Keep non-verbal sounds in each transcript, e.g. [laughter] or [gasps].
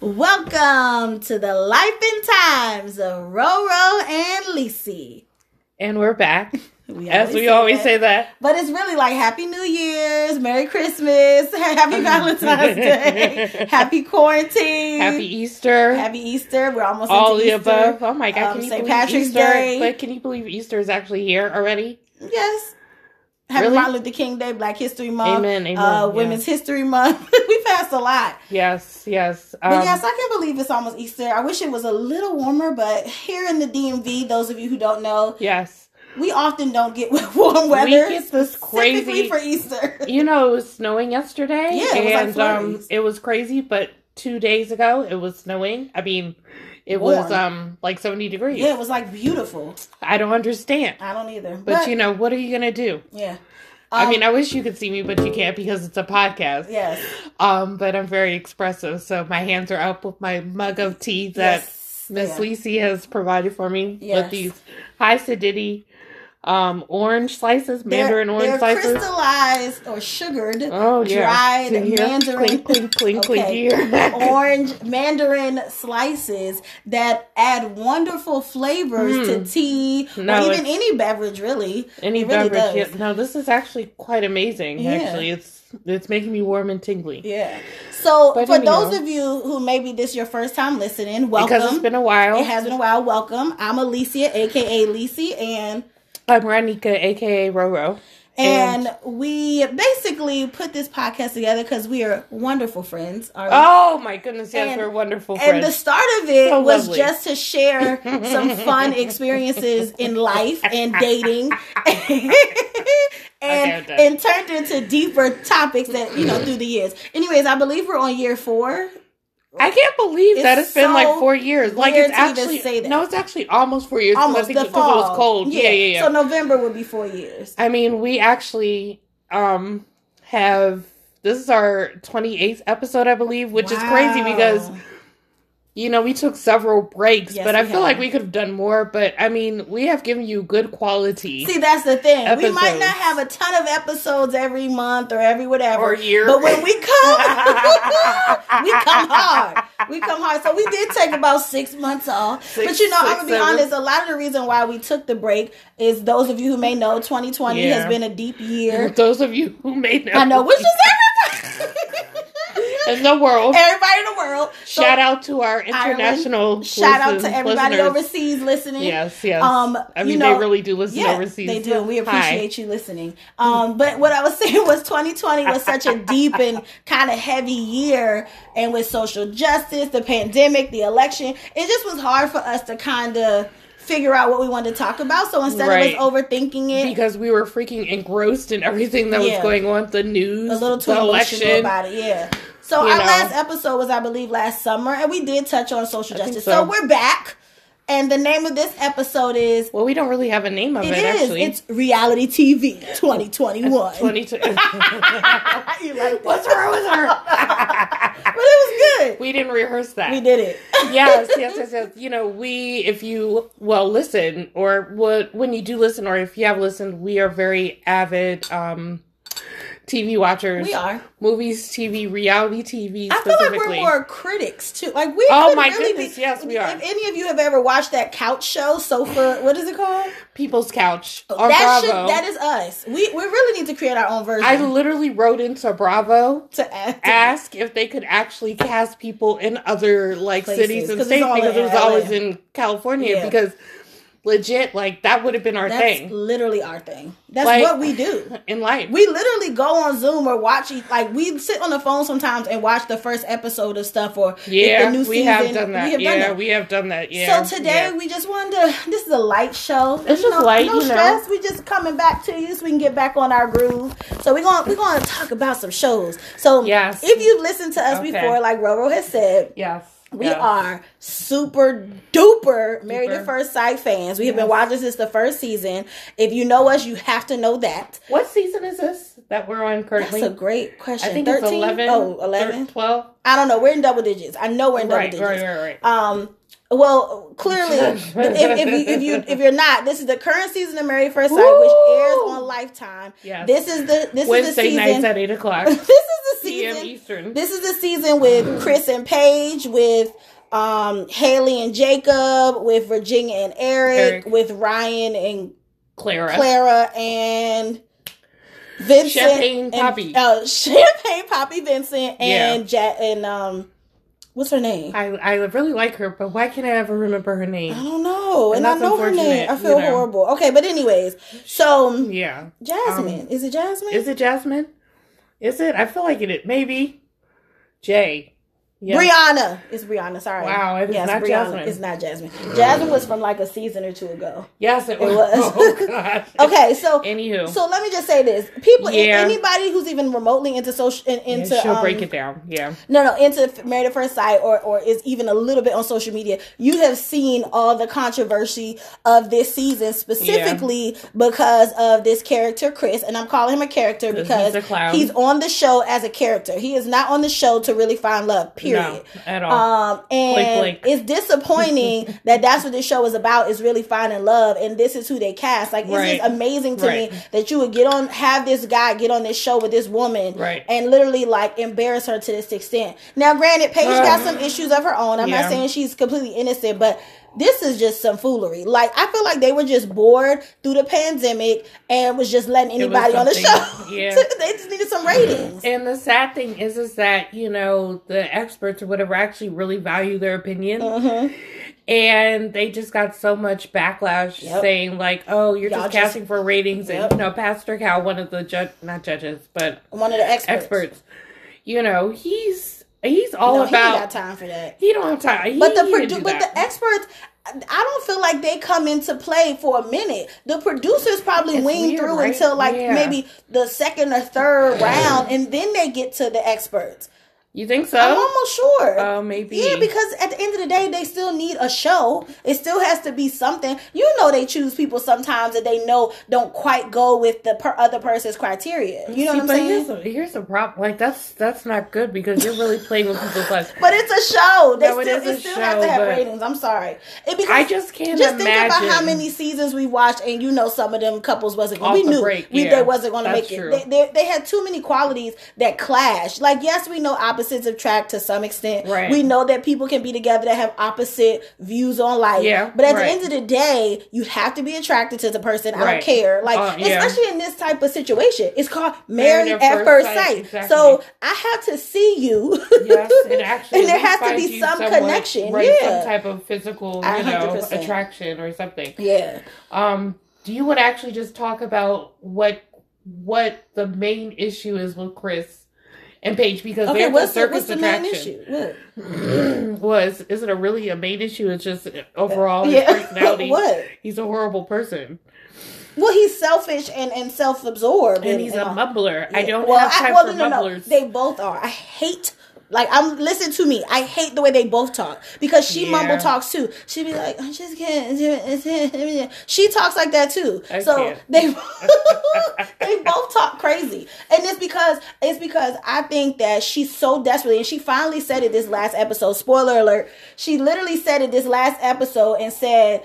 Welcome to the life and times of Roro and Lisi. And we're back. [laughs] We As we always say that. But it's really like Happy New Year's, Merry Christmas, [laughs] Happy [laughs] Valentine's Day, Happy quarantine, Happy Easter. Happy Easter. We're almost all into the Easter. above. Oh my god, Um, can you St. believe Patrick's Easter? Day. But can you believe Easter is actually here already? Yes. Happy Really? Martin Luther King Day, Black History Month, Amen, amen, uh, yeah. Women's History Month. [laughs] we passed a lot. Yes, yes. Um, But yes, I can't believe it's almost Easter. I wish it was a little warmer, but here in the DMV, those of you who don't know, yes. we often don't get [laughs] warm weather. get this specifically crazy- for Easter. [laughs] You know, it was snowing yesterday. Yeah, it was like and um, it was crazy. But two days ago, it was snowing. I mean, it Warm. was um like seventy degrees. Yeah, it was like beautiful. I don't understand. I don't either. But, you know, what are you gonna do? yeah. I Um, mean, I wish you could see me, but you can't because it's a podcast. yes, Um, but I'm very expressive, so my hands are up with my mug of tea that yes, Miss yeah. Lisi has provided for me Yes. with these high acidity um orange slices, They're- mandarin orange they're slices. crystallized or sugared, Oh yeah, dried mandarin, [laughs] clink clink clink clink Okay. here. [laughs] orange mandarin slices that add wonderful flavors to tea Hmm. No, or even any beverage. Really, Any It beverage? does. yeah, no, this is actually quite amazing. Yeah. Actually, it's it's making me warm and tingly. Yeah. So But for anyhow. those of you who maybe this your first time listening, welcome. Because it's been a while. it has been a while. Welcome. I'm Alicia, aka Lisi, and I'm Ranika, aka Roro. and we basically put this podcast together because we are wonderful friends. Oh my goodness, yes, And- we're wonderful friends. And the start of it So was lovely. just to share some [laughs] fun experiences in life and dating. [laughs] [laughs] and okay. and turned into deeper topics that, you know, through the years. Anyways, I believe we're on year four. I can't believe It's that it's been like four years. Like it's actually say that. no, it's actually almost four years. Almost I think the because it was cold. Yeah, yeah, yeah. So November would be four years. I mean, we actually um have this is our twenty eighth episode, I believe, which is crazy because Wow. You know we took several breaks, Yes, but I we feel like we could have done more. But I mean, we have given you good quality. See, that's the thing. We might not have a ton of episodes every month or every whatever. Or year. But when we come, [laughs] we come hard. We come hard. So we did take about six months off. Six- but you know, I'm going to be seven. honest, a lot of the reason why we took the break is those of you who may know 2020 Yeah. has been a deep year. [laughs] Those of you who may know, I know, which is [laughs] everybody. In the world. everybody in the world. So, Shout out to our international Shout out to everybody listeners. overseas listening. Yes, yes. Um, I you mean, know- they really do listen Yeah, overseas. they do. We Hi. appreciate you listening. Um, but what I was [laughs] saying was 2020 was such a deep and kind of heavy year, and with social justice, the pandemic, the election, it just was hard for us to kind of figure out what we wanted to talk about. So instead Right. of us overthinking it, because we were freaking engrossed in everything that Yeah. was going on, the news, a little too the emotional election. about it. Yeah. So You our know. last episode was, I believe, last summer, and we did touch on social I justice. so. So. we're back, and the name of this episode is. Well, we don't really have a name of It it, is. actually. It's reality TV 2021. [laughs] 22. [laughs] you like What's wrong with her? [laughs] But it was good. we didn't rehearse that. We did it. yes, yes, yes, yes. You know, we, if you, well, listen, or what, when you do listen, or if you have listened, we are very avid, um, TV watchers. We are. Movies, TV, reality TV I feel like we're more critics too. Like we. Are. Oh my really goodness, be, yes, we are. If any of you have ever watched that couch show, Sofa, what is it called? People's Couch oh, on Oh, that Bravo. should, that is us. We we really need to create our own version. I literally wrote into Bravo to add. ask if they could actually cast people in other like Places, cities and states because it was LA. always in California Yeah. because legit like that would have been our That's thing literally our thing. That's Like- what we do. [laughs] in life. We literally go on Zoom or watch like we sit on the phone sometimes and watch the first episode of stuff or yeah, the new we season. have done that. We have yeah, done that. we have done that. Yeah. so today yeah. we just wanted to. This is a light show. It's You just know, light, No you know. stress. We just coming back to you so we can get back on our groove. So we're going. to We're to talk about some shows. So Yes. if you've listened to us Okay. before, like Roro has said, yes. We yes. are super duper married at first sight fans. We have been watching since the first season. If you know us, you have to know that. What season is this that we're on currently? That's a great question. I think 13? it's 11. Oh, 11? 12. I don't know. We're in double digits. I know we're in double Right, digits. right, right, right. Um, Well, clearly, [laughs] if, if you if you [laughs] if you're not, this is the current season of Married First Sight, which airs on Lifetime. Yes. This is the this is the season. nights at eight o'clock. [laughs] this is the p.m. season. Eastern. This is the season with Chris and Paige, with um Haley and Jacob, with Virginia and Eric, Eric. with Ryan and Clara. Clara and Vincent Champagne and- Papi. uh, Champagne Papi Vincent and ja- and um what's her name? I, I really like her, but why can't I ever remember her name? I don't know, and, And I know her name. I you feel know. horrible. Okay, but anyways, so Yeah. Jasmine um, is it Jasmine? Is it Jasmine? Is it? I feel like it. Maybe. Jay. Yeah. Brianna. It's Brianna. Sorry. Wow, it is yes, not Brianna. Jasmine. It's not Jasmine. Jasmine was from like a season or two ago. Yes, it was. was. [laughs] Oh. [laughs] Okay, so Anywho. so let me just say this: people, Yeah. anybody who's even remotely into social, in, Yeah, into she'll um, break it down. Yeah. no, no, into Married at First Sight or or is even a little bit on social media, you have seen all the controversy of this season, specifically because of this character Chris, and I'm calling him a character because he's he's on the show as a character. He is not on the show to really find love. Period. No, at all. Um, and Blink, blink. it's disappointing [laughs] that that's what this show is about is really finding love, and this is who they cast. Like, it's Right. just amazing to Right. me that you would get on, have this guy get on this show with this woman, Right. and literally like embarrass her to this extent. Now, granted, Paige got some issues of her own. I'm Yeah. not saying she's completely innocent, but. This is just some foolery. Like I feel like they were just bored through the pandemic and was just letting anybody on the show. yeah. [laughs] they just needed some ratings. And the sad thing is, is that you know the experts or whatever actually really value their opinion, Mhm. and they just got so much backlash Yep. saying like, "Oh, you're Y'all just just- casting for ratings," Yep. and you know, Pastor Cal, one of the judge, not judges, but One of the experts. experts, you know, he's he's all no, he about. got time for that. He don't have time. He, But the produ- but the experts, I don't feel like they come into play for a minute. The producers probably It's weird, through right? until like Yeah. maybe the second or third round, and then they get to the experts. You think so? I'm almost sure. Oh, maybe. Yeah, because at the end of the day, they still need a show. It still has to be something. You know, they choose people sometimes that they know don't quite go with the per- other person's criteria. You know See, what I'm but saying? Here's a, here's a problem. Like that's that's not good because you're really playing with people's lives. [laughs] But it's a show. They No, still, it a still show, have to have ratings. I'm sorry. It, because I just can't just think about how many seasons we watched, and you know some of them couples wasn't. Off we the knew break, we yeah, they wasn't going to make it. They, they, they had too many qualities that clash. Like yes, we know opposites attract to some extent. Right. We know that people can be together that have opposite views on life. Yeah, But at right. the end of the day, you have to be attracted to the person. I don't care. Like Uh, yeah. especially in this type of situation, it's called married, at, first sight. exactly. So I have to see you. Yes, it [laughs] actually. and there has to be some connection. right? yeah. Some type of physical, you know, hundred percent. attraction or something. Yeah. Um, do you want to actually just talk about what what the main issue is with Chris and Paige because Okay, they're what's the the, circus what's the attraction. issue? What? [clears throat] Was is it a really a main issue? It's just overall his [laughs] personality. what? He's a horrible person, Well, he's selfish and, and self absorbed. and he's a mumbler. I don't well, have time well, for no, no, no. mumblers. They both are. I hate. Like I'm listen to me. I hate the way they both talk because she Yeah. mumble talks too. She be like, I just can't. She talks like that too. I so can't. [laughs] they [laughs] they both talk crazy, and it's because it's because I think that she's so desperately, and she finally said it this last episode. Spoiler alert: she literally said it this last episode and said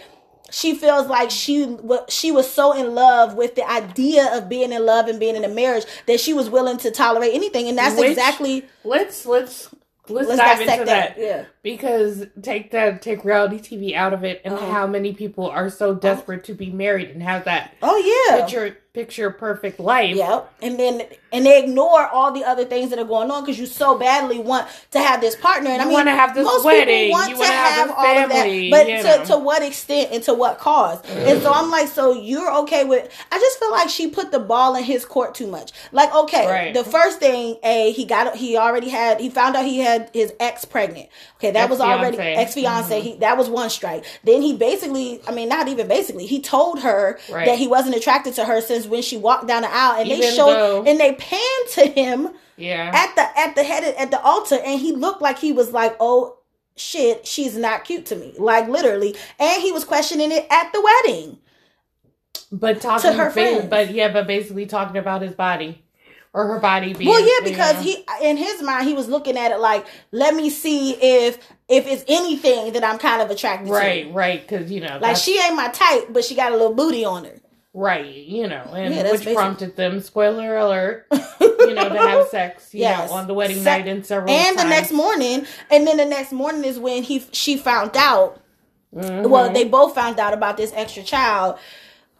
she feels like she she was so in love with the idea of being in love and being in a marriage that she was willing to tolerate anything, and that's Which- exactly let's let's let's, let's dive into that. Yeah, Because take that take reality TV out of it, and Uh-huh. how many people are so desperate to be married and have that oh yeah. picture picture perfect life. Yep. And then and they ignore all the other things that are going on because you so badly want to have this partner. And I mean, wanna have this most wedding. people want You to have have this all of that, but you to, know. to what extent and to what cause? And so I'm like, so you're okay with? I just feel like she put the ball in his court too much. Like, okay, Right. the first thing, a he got he already had he found out he had his ex pregnant. Okay, that was already ex fiance. Mm-hmm. He that was one strike. Then he basically, I mean, not even basically, he told her Right. that he wasn't attracted to her since when she walked down the aisle, and they showed though- and they panned to him Yeah. at the at the head at the altar, and he looked like he was like, oh shit, she's not cute to me, like literally, and he was questioning it at the wedding. but talking to her ba- but yeah, but basically talking about his body or her body being Well, yeah, because yeah. he in his mind he was looking at it like, let me see if if it's anything that I'm kind of attracted to. right, right, because you know, Like she ain't my type, but she got a little booty on her. Right, you know, and Yeah, which basic. prompted them, spoiler alert, [laughs] you know, to have sex, you Yes. know, on the wedding Se- night and several and the next morning, and then the next morning is when he she found out. Mhm. Well, they both found out about this extra child,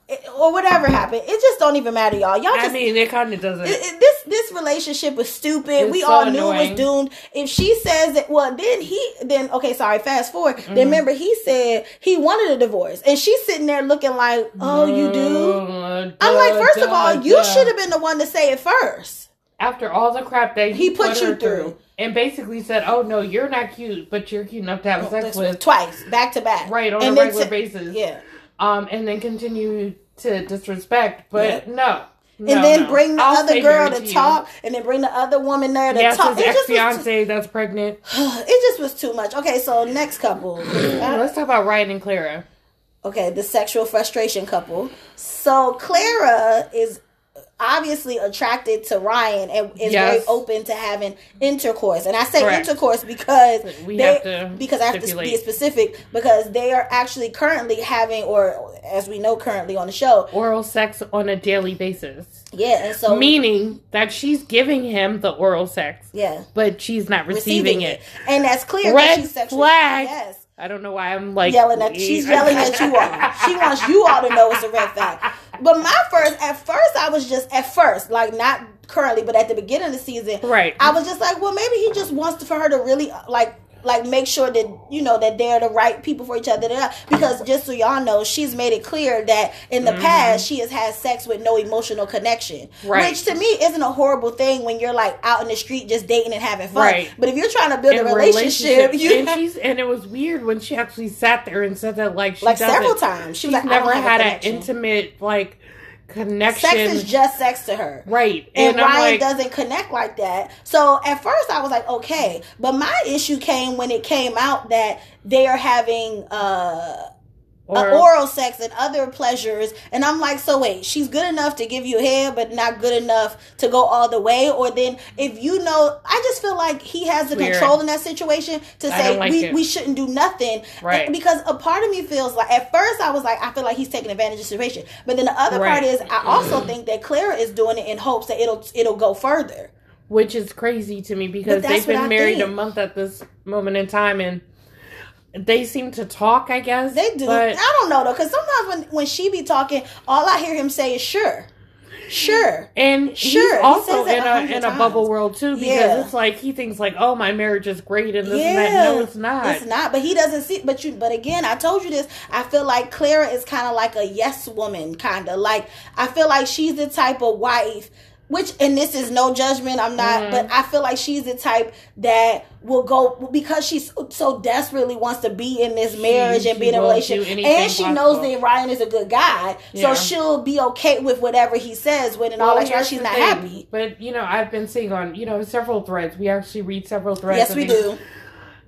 it- or whatever happened. It just don't even matter, y'all. Y'all I just mean, it kind of doesn't. it- it- this this relationship was stupid. It's we so all knew it was doomed. If she says that, well, then he then okay, sorry, fast forward. Mm-hmm. Then remember he said he wanted a divorce, and she's sitting there looking like, oh, you do. Uh, I'm like, first of all, you should have been the one to say it first. After all the crap that he, He put you her through. and basically said, "Oh no, you're not cute, but you're cute enough to have sex with." twice, back to back, Right on And a regular to- basis. Yeah, Um, and then continue to disrespect, but no. and then no. bring the I'll other girl to you. talk, and then bring the other woman there to Yes, talk. his ex just, fiance that's pregnant. [sighs] it just was too much. Okay, so next couple. [clears throat] Let's talk about Ryan and Clara. Okay, the sexual frustration couple. So Clara is obviously attracted to Ryan and is Yes. very open to having intercourse. And I say Correct. intercourse because We they, because I have to be specific because they are actually currently having or as we know currently on the show. Oral sex on a daily basis. Yeah, and so Meaning that she's giving him the oral sex, yeah, but she's not receiving, it. And that's clear that Red she's sexually flag. Yes. I don't know why I'm like yelling at she's eh. yelling at you all. [laughs] She wants you all to know it's a red flag. But my first at first I was just at first, like not currently, but at the beginning of the season, Right. I was just like, well maybe he just wants for her to really uh, like like make sure that you know that they're the right people for each other. Because just so y'all know she's made it clear that in the mm-hmm. past she has had sex with no emotional connection. Right. which to me isn't a horrible thing when you're like out in the street just dating and having fun. Right. but if you're trying to build In a relationship, you and she's and it was weird when she actually sat there and said that like she like several times. She she's was like never don't have a had an intimate like connection. sex is just sex to her. right, And, I'm Ryan like, doesn't connect like that. So at first I was like, okay. But my issue came when it came out that they are having uh, or, uh, oral sex and other pleasures. And I'm like, so wait, she's good enough to give you head, but not good enough to go all the way? Or then if you know, I just feel like he has the Weird. control in that situation to say like we, it. we shouldn't do nothing. Right. And because a part of me feels like, at first I was like, I feel like he's taking advantage of the situation. But then the other part is, I also think that Clara is doing it in hopes that it'll it'll go further. which is crazy to me because they've been married a month at this moment in time and they seem to talk. I guess They do. but I don't know though, because sometimes when when she be talking, all I hear him say is sure, sure. And Sure, he's also it in a a in a times. bubble world too because Yeah. it's like he thinks like, oh, my marriage is great and this Yeah, and that. No, it's not. It's not. But he doesn't see. But you. But again, I told you this. I feel like Clara is kind of like a yes woman, kind of like I feel like she's the type of wife. Which and this is no judgment. I'm not. Mm-hmm. But I feel like she's the type that will go because she's so desperately wants to be in this marriage and be in a relationship, and she knows that Ryan is a good guy, Yeah. so she'll be okay with whatever he says. When all Well, actuality, here's she's not thing. happy. But you know, I've been seeing on you know several threads. We actually read several threads. Yes, we things. do.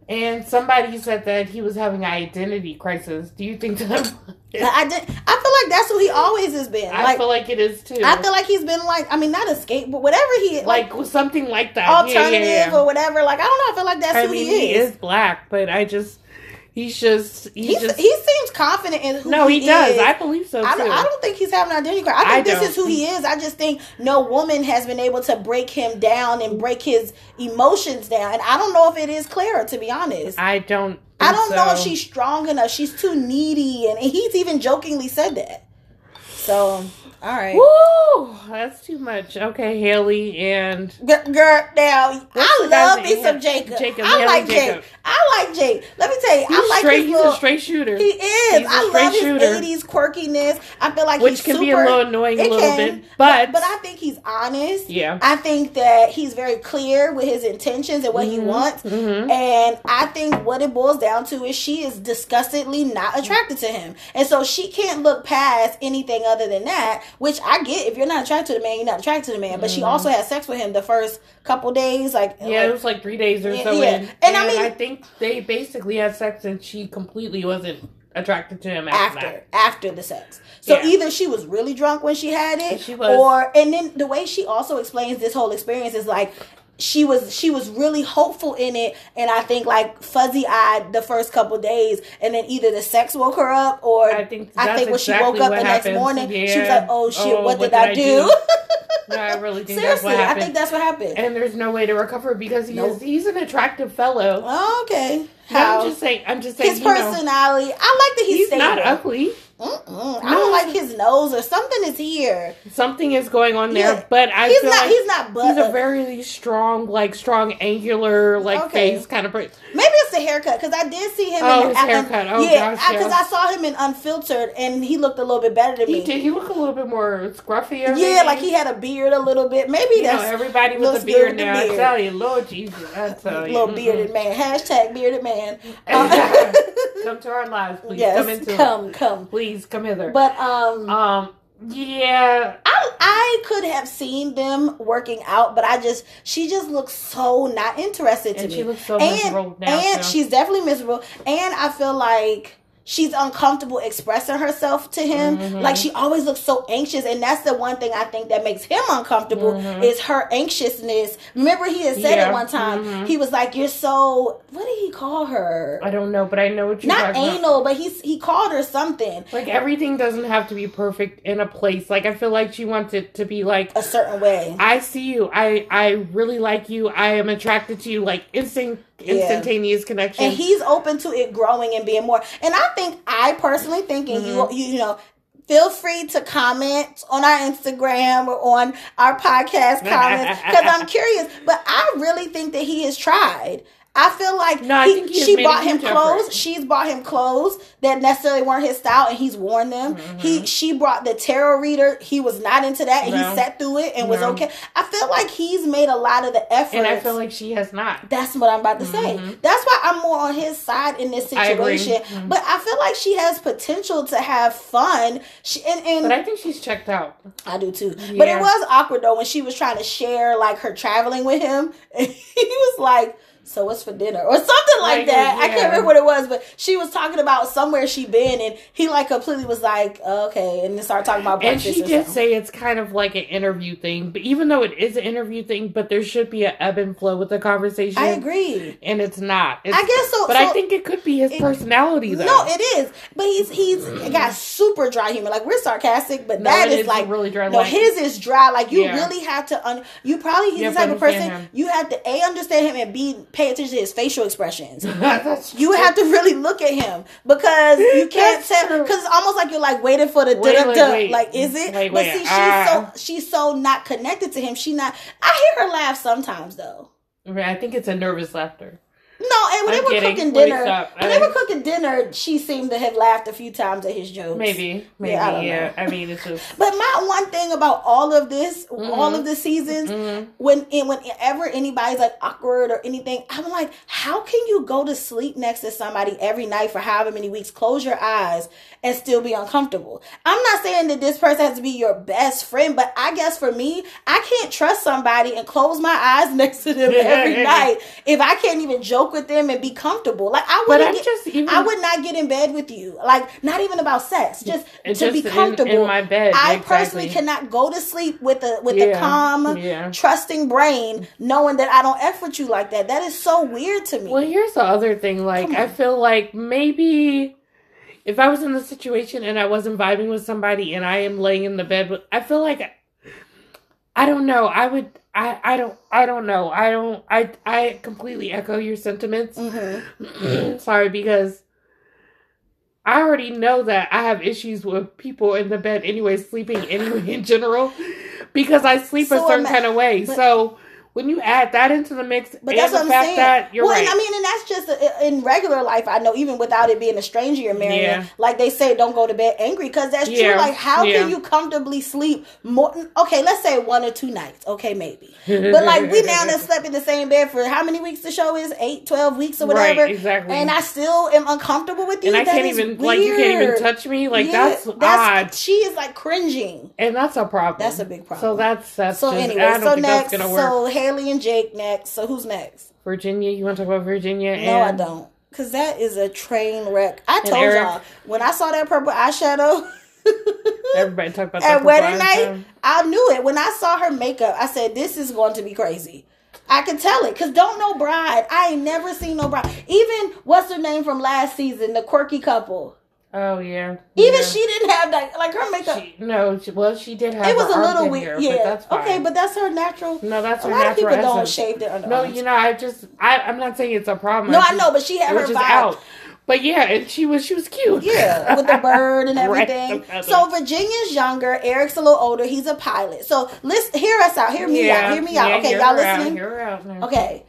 And somebody said that he was having an identity crisis. Do you think that? [laughs] I did. I feel like that's who he always has been. I like feel like it is too. I feel like he's been like, I mean, not escape, but whatever he like, like something like that. alternative yeah, yeah, yeah. or whatever. Like, I don't know. I feel like that's I who mean, he he is. is black, but I just he's just he's He's, just he seems confident in who no, he, does. is. I believe so too. I don't, I don't think he's having an identity crisis. I think I this is who he is. I just think no woman has been able to break him down and break his emotions down. And I don't know if it is Clara, to be honest. I don't. I don't know if she's strong enough. She's too needy, and he's even jokingly said that. So, all right. Woo! That's too much. Okay, Haley and Girl, now I love me some Jacob. Jacob, I Haley like Jacob. Jake. I like Jake. Let me tell you, he's I like straight. his He's little. a straight shooter. He is. He's I love his shooter. '80s quirkiness. I feel like Which he's can super, be a little annoying a little can. bit, but- but I think he's honest. Yeah. I think that he's very clear with his intentions and what he Mm-hmm. wants. And I think what it boils down to is she is disgustedly not attracted to him, and so she can't look past anything other than that. Which I get. If you're not attracted to the man, you're not attracted to the man. But she also had sex with him the first couple days. Like Mm-hmm. Yeah, like- it was like three days or Yeah, so yeah. in. And And, I I, think they basically had sex and she completely wasn't attracted to him after, after after the sex. So Yeah. either she was really drunk when she had it, She was. or and then the way she also explains this whole experience is like she was she was really hopeful in it and i think like fuzzy eyed the first couple days and then either the sex woke her up or I think i think when exactly she woke up what the next happens. morning she was like oh shit Oh, what, what did, i, I do, [laughs] No, I really think that's seriously what i happened. think that's what happened and there's no way to recover because he Nope. is he's an attractive fellow. Oh, okay how I'm just saying. I'm just saying. his you know, personality i like that he's, he's stable. not ugly. Mm-mm. i don't like his nose or something is here Something is going on there, Yeah. but I he's feel not like he's not but he's a very strong, like strong, angular, like Okay. face kind of. person. Maybe it's the haircut because I did see him. Oh, in his the, I- haircut. Oh, yeah, because yeah. I saw him in Unfiltered, and he looked a little bit better than He me. did. He looked a little bit more scruffier. Yeah, maybe. like he had a beard a little bit. Maybe You know, that's everybody with a beard now. I tell you, Lord Jesus, I tell you, little mm-mm. bearded man. Hashtag bearded man. [laughs] Uh, [laughs] come to our lives, please. yes, come into come, come. Please come hither. But um, um, yeah, I I could have seen them working out, but I just she just looks so not interested to and me. she looks so and miserable now. and she's definitely miserable. And I feel like she's uncomfortable expressing herself to him. Mhm. Like she always looks so anxious, and that's the one thing I think that makes him uncomfortable Mhm. is her anxiousness. Remember, he had said Yeah. it one time. Mhm. He was like, "You're so." What did he call her? I don't know, but I know what you're Not talking about. anal, but he's he called her something Like everything doesn't have to be perfect in a place. Like I feel like she wants it to be like a certain way. I see you. I I really like you. I am attracted to you. Like instant Yeah. instantaneous connection. and he's open to it growing and being more. And I think I personally think, and Mm-hmm. you you know. Feel free to comment on our Instagram or on our podcast [laughs] comments because I'm curious. But I really think that he has tried. I feel like No, I he- he she bought him clothes. effort. She's bought him clothes that necessarily weren't his style, and he's worn them. Mm-hmm. He she brought the tarot reader. He was not into that, and No. he sat through it and was okay. I feel like he's made a lot of the effort. and I feel like she has not. That's what I'm about to say. Mhm. That's why I'm more on his side in this I situation. Mhm. But I feel like she has potential to have fun. She, and and But I, I think she's checked out. I do too. But it was awkward though when she was trying to share like her traveling with him. And [laughs] he was like, "So what's for dinner?" or something like Like, that. I yeah. can't remember what it was, but she was talking about somewhere she been, and he like completely was like, "Okay," and then started talking about And she or did something. say it's kind of like an interview thing, but even though it is an interview thing, but there should be an ebb and flow with the conversation. I agree. and it's not. It's, I guess so. but so I think it could be his it- personality, though. No, it is. But he's he's got super dry humor. Like we're sarcastic, but No, that it is like really dry. no. like, his is dry. Like you Yeah. really have to. Un- you probably he's You the type of person him. you have to a understand him and b pay attention to his facial expressions. [laughs] You have to really look at him because you can't tell because it's almost like you're like waiting for the Wait, da da wait, da. wait. Like is it? Wait, but wait, see, she's ah. so she's so not connected to him. She not. I hear her laugh sometimes though. I think it's a nervous laughter. No, and when I'm they were kidding. cooking dinner, when they were cooking dinner, she seemed to have laughed a few times at his jokes. Maybe, maybe, Yeah, I yeah. I mean, it's just. [laughs] But my one thing about all of this, all of the seasons, Mhm. when and whenever anybody's like awkward or anything, I'm like, how can you go to sleep next to somebody every night for however many weeks, close your eyes, and still be uncomfortable? I'm not saying that this person has to be your best friend, but I guess for me, I can't trust somebody and close my eyes [laughs] next to them every [laughs] night if I can't even joke with them and be comfortable. Like I wouldn't get, just even. I would not get in bed with you. Like not even about sex, just to just be comfortable. in my bed, I exactly. personally cannot go to sleep with a with a calm, yeah. trusting brain, knowing that I don't f with you like that. That is so weird to me. Well, here's the other thing. Like, I feel like maybe if I was in the situation and I wasn't vibing with somebody and I am laying in the bed I feel like I don't know. I would. I. I don't. I don't know. I don't. I. I completely echo your sentiments. hmm [clears throat] Sorry, because I already know that I have issues with people in the bed anyway, sleeping anyway in general, because I sleep a certain am I- kind of way. but- so when you add that into the mix, But and that's what I'm saying. that you're well, right, and I mean, and that's just uh, in regular life. I know, even without it being a stranger you're marrying, Yeah. like they say, don't go to bed angry because that's Yeah, true. Like, how yeah. can you comfortably sleep more? Okay, let's say one or two nights. Okay, maybe. But like we now done [laughs] slept in the same bed for how many weeks the show is? Eight, 12 weeks or whatever. Right, exactly. And I still am uncomfortable with you. and I That can't even like you can't even touch me. Like Yeah, that's, odd, She is like cringing. and that's a problem. That's a big problem. So that's that's So just, anyway, I don't so next, that's so Haley and Jake next. So who's next? Virginia, you want to talk about Virginia? No, I don't. Cause that is a train wreck. I told Eric? y'all when I saw that purple eyeshadow [laughs] Everybody talk about at wedding night. I knew it. When I saw her makeup, I said, "This is going to be crazy." I can tell it. Cause don't know bride. I ain't never seen no bride. Even what's her name from last season, the quirky couple. Oh yeah. Even yeah. she didn't have that like her makeup. She, no, she, well, she did have. it was a little weird. yeah. but that's fine. okay, but that's her natural. no, that's a her lot of people natural don't shave their underarms. No, you know, I just, I, I'm not saying it's a problem. No, I just- know, but she had her vibe. out. But yeah, and she was, she was cute. Yeah, with the bird and [laughs] everything. [laughs] feathers. so Virginia's younger, Eric's a little older. He's a pilot. So listen, hear us out. Hear me out. Hear me out. Okay, y'all out, listening? out now. Okay.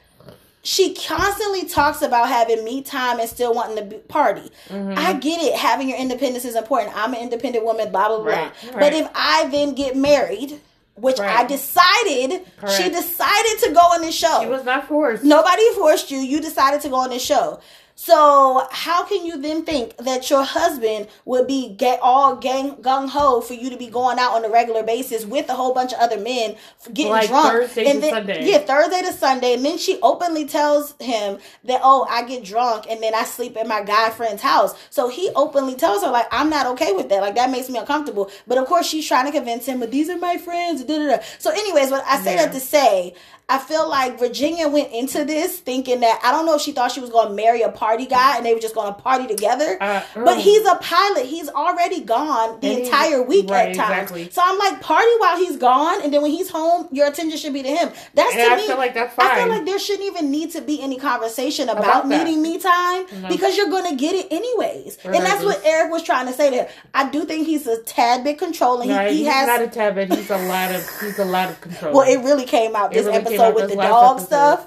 She constantly talks about having me time and still wanting to be, party. Mm-hmm. I get it. Having your independence is important. I'm an independent woman, blah, blah, blah. Right, But right. if I then get married, which I Right. decided, she decided to go on this show. She was not forced. Nobody forced you. You decided to go on this show. So how can you then think that your husband would be get all gang gung ho for you to be going out on a regular basis with a whole bunch of other men getting Like drunk Thursday and to then Sunday. yeah Thursday to Sunday and then she openly tells him that oh I get drunk and then I sleep at my guy friend's house so he openly tells her like I'm not okay with that like that makes me uncomfortable but of course she's trying to convince him but these are my friends da, da, da. so anyways what I say Yeah. that to say I feel like Virginia went into this thinking that I don't know if she thought she was going to marry a party guy and they were just going to party together. Uh, but mm. he's a pilot. He's already gone the entire week right, at times. exactly. So I'm like, party while he's gone, and then when he's home, your attention should be to him. That's And to I me. feel like that's fine. I feel like there shouldn't even need to be any conversation about, About needing me time No. because you're going to get it anyways. And that's what Eric was trying to say there. I do think he's a tad bit controlling. No, he, he he's has not a tad bit. He's a lot of. He's a lot of control. [laughs] well, it really came out this really came out with the dog episode. stuff.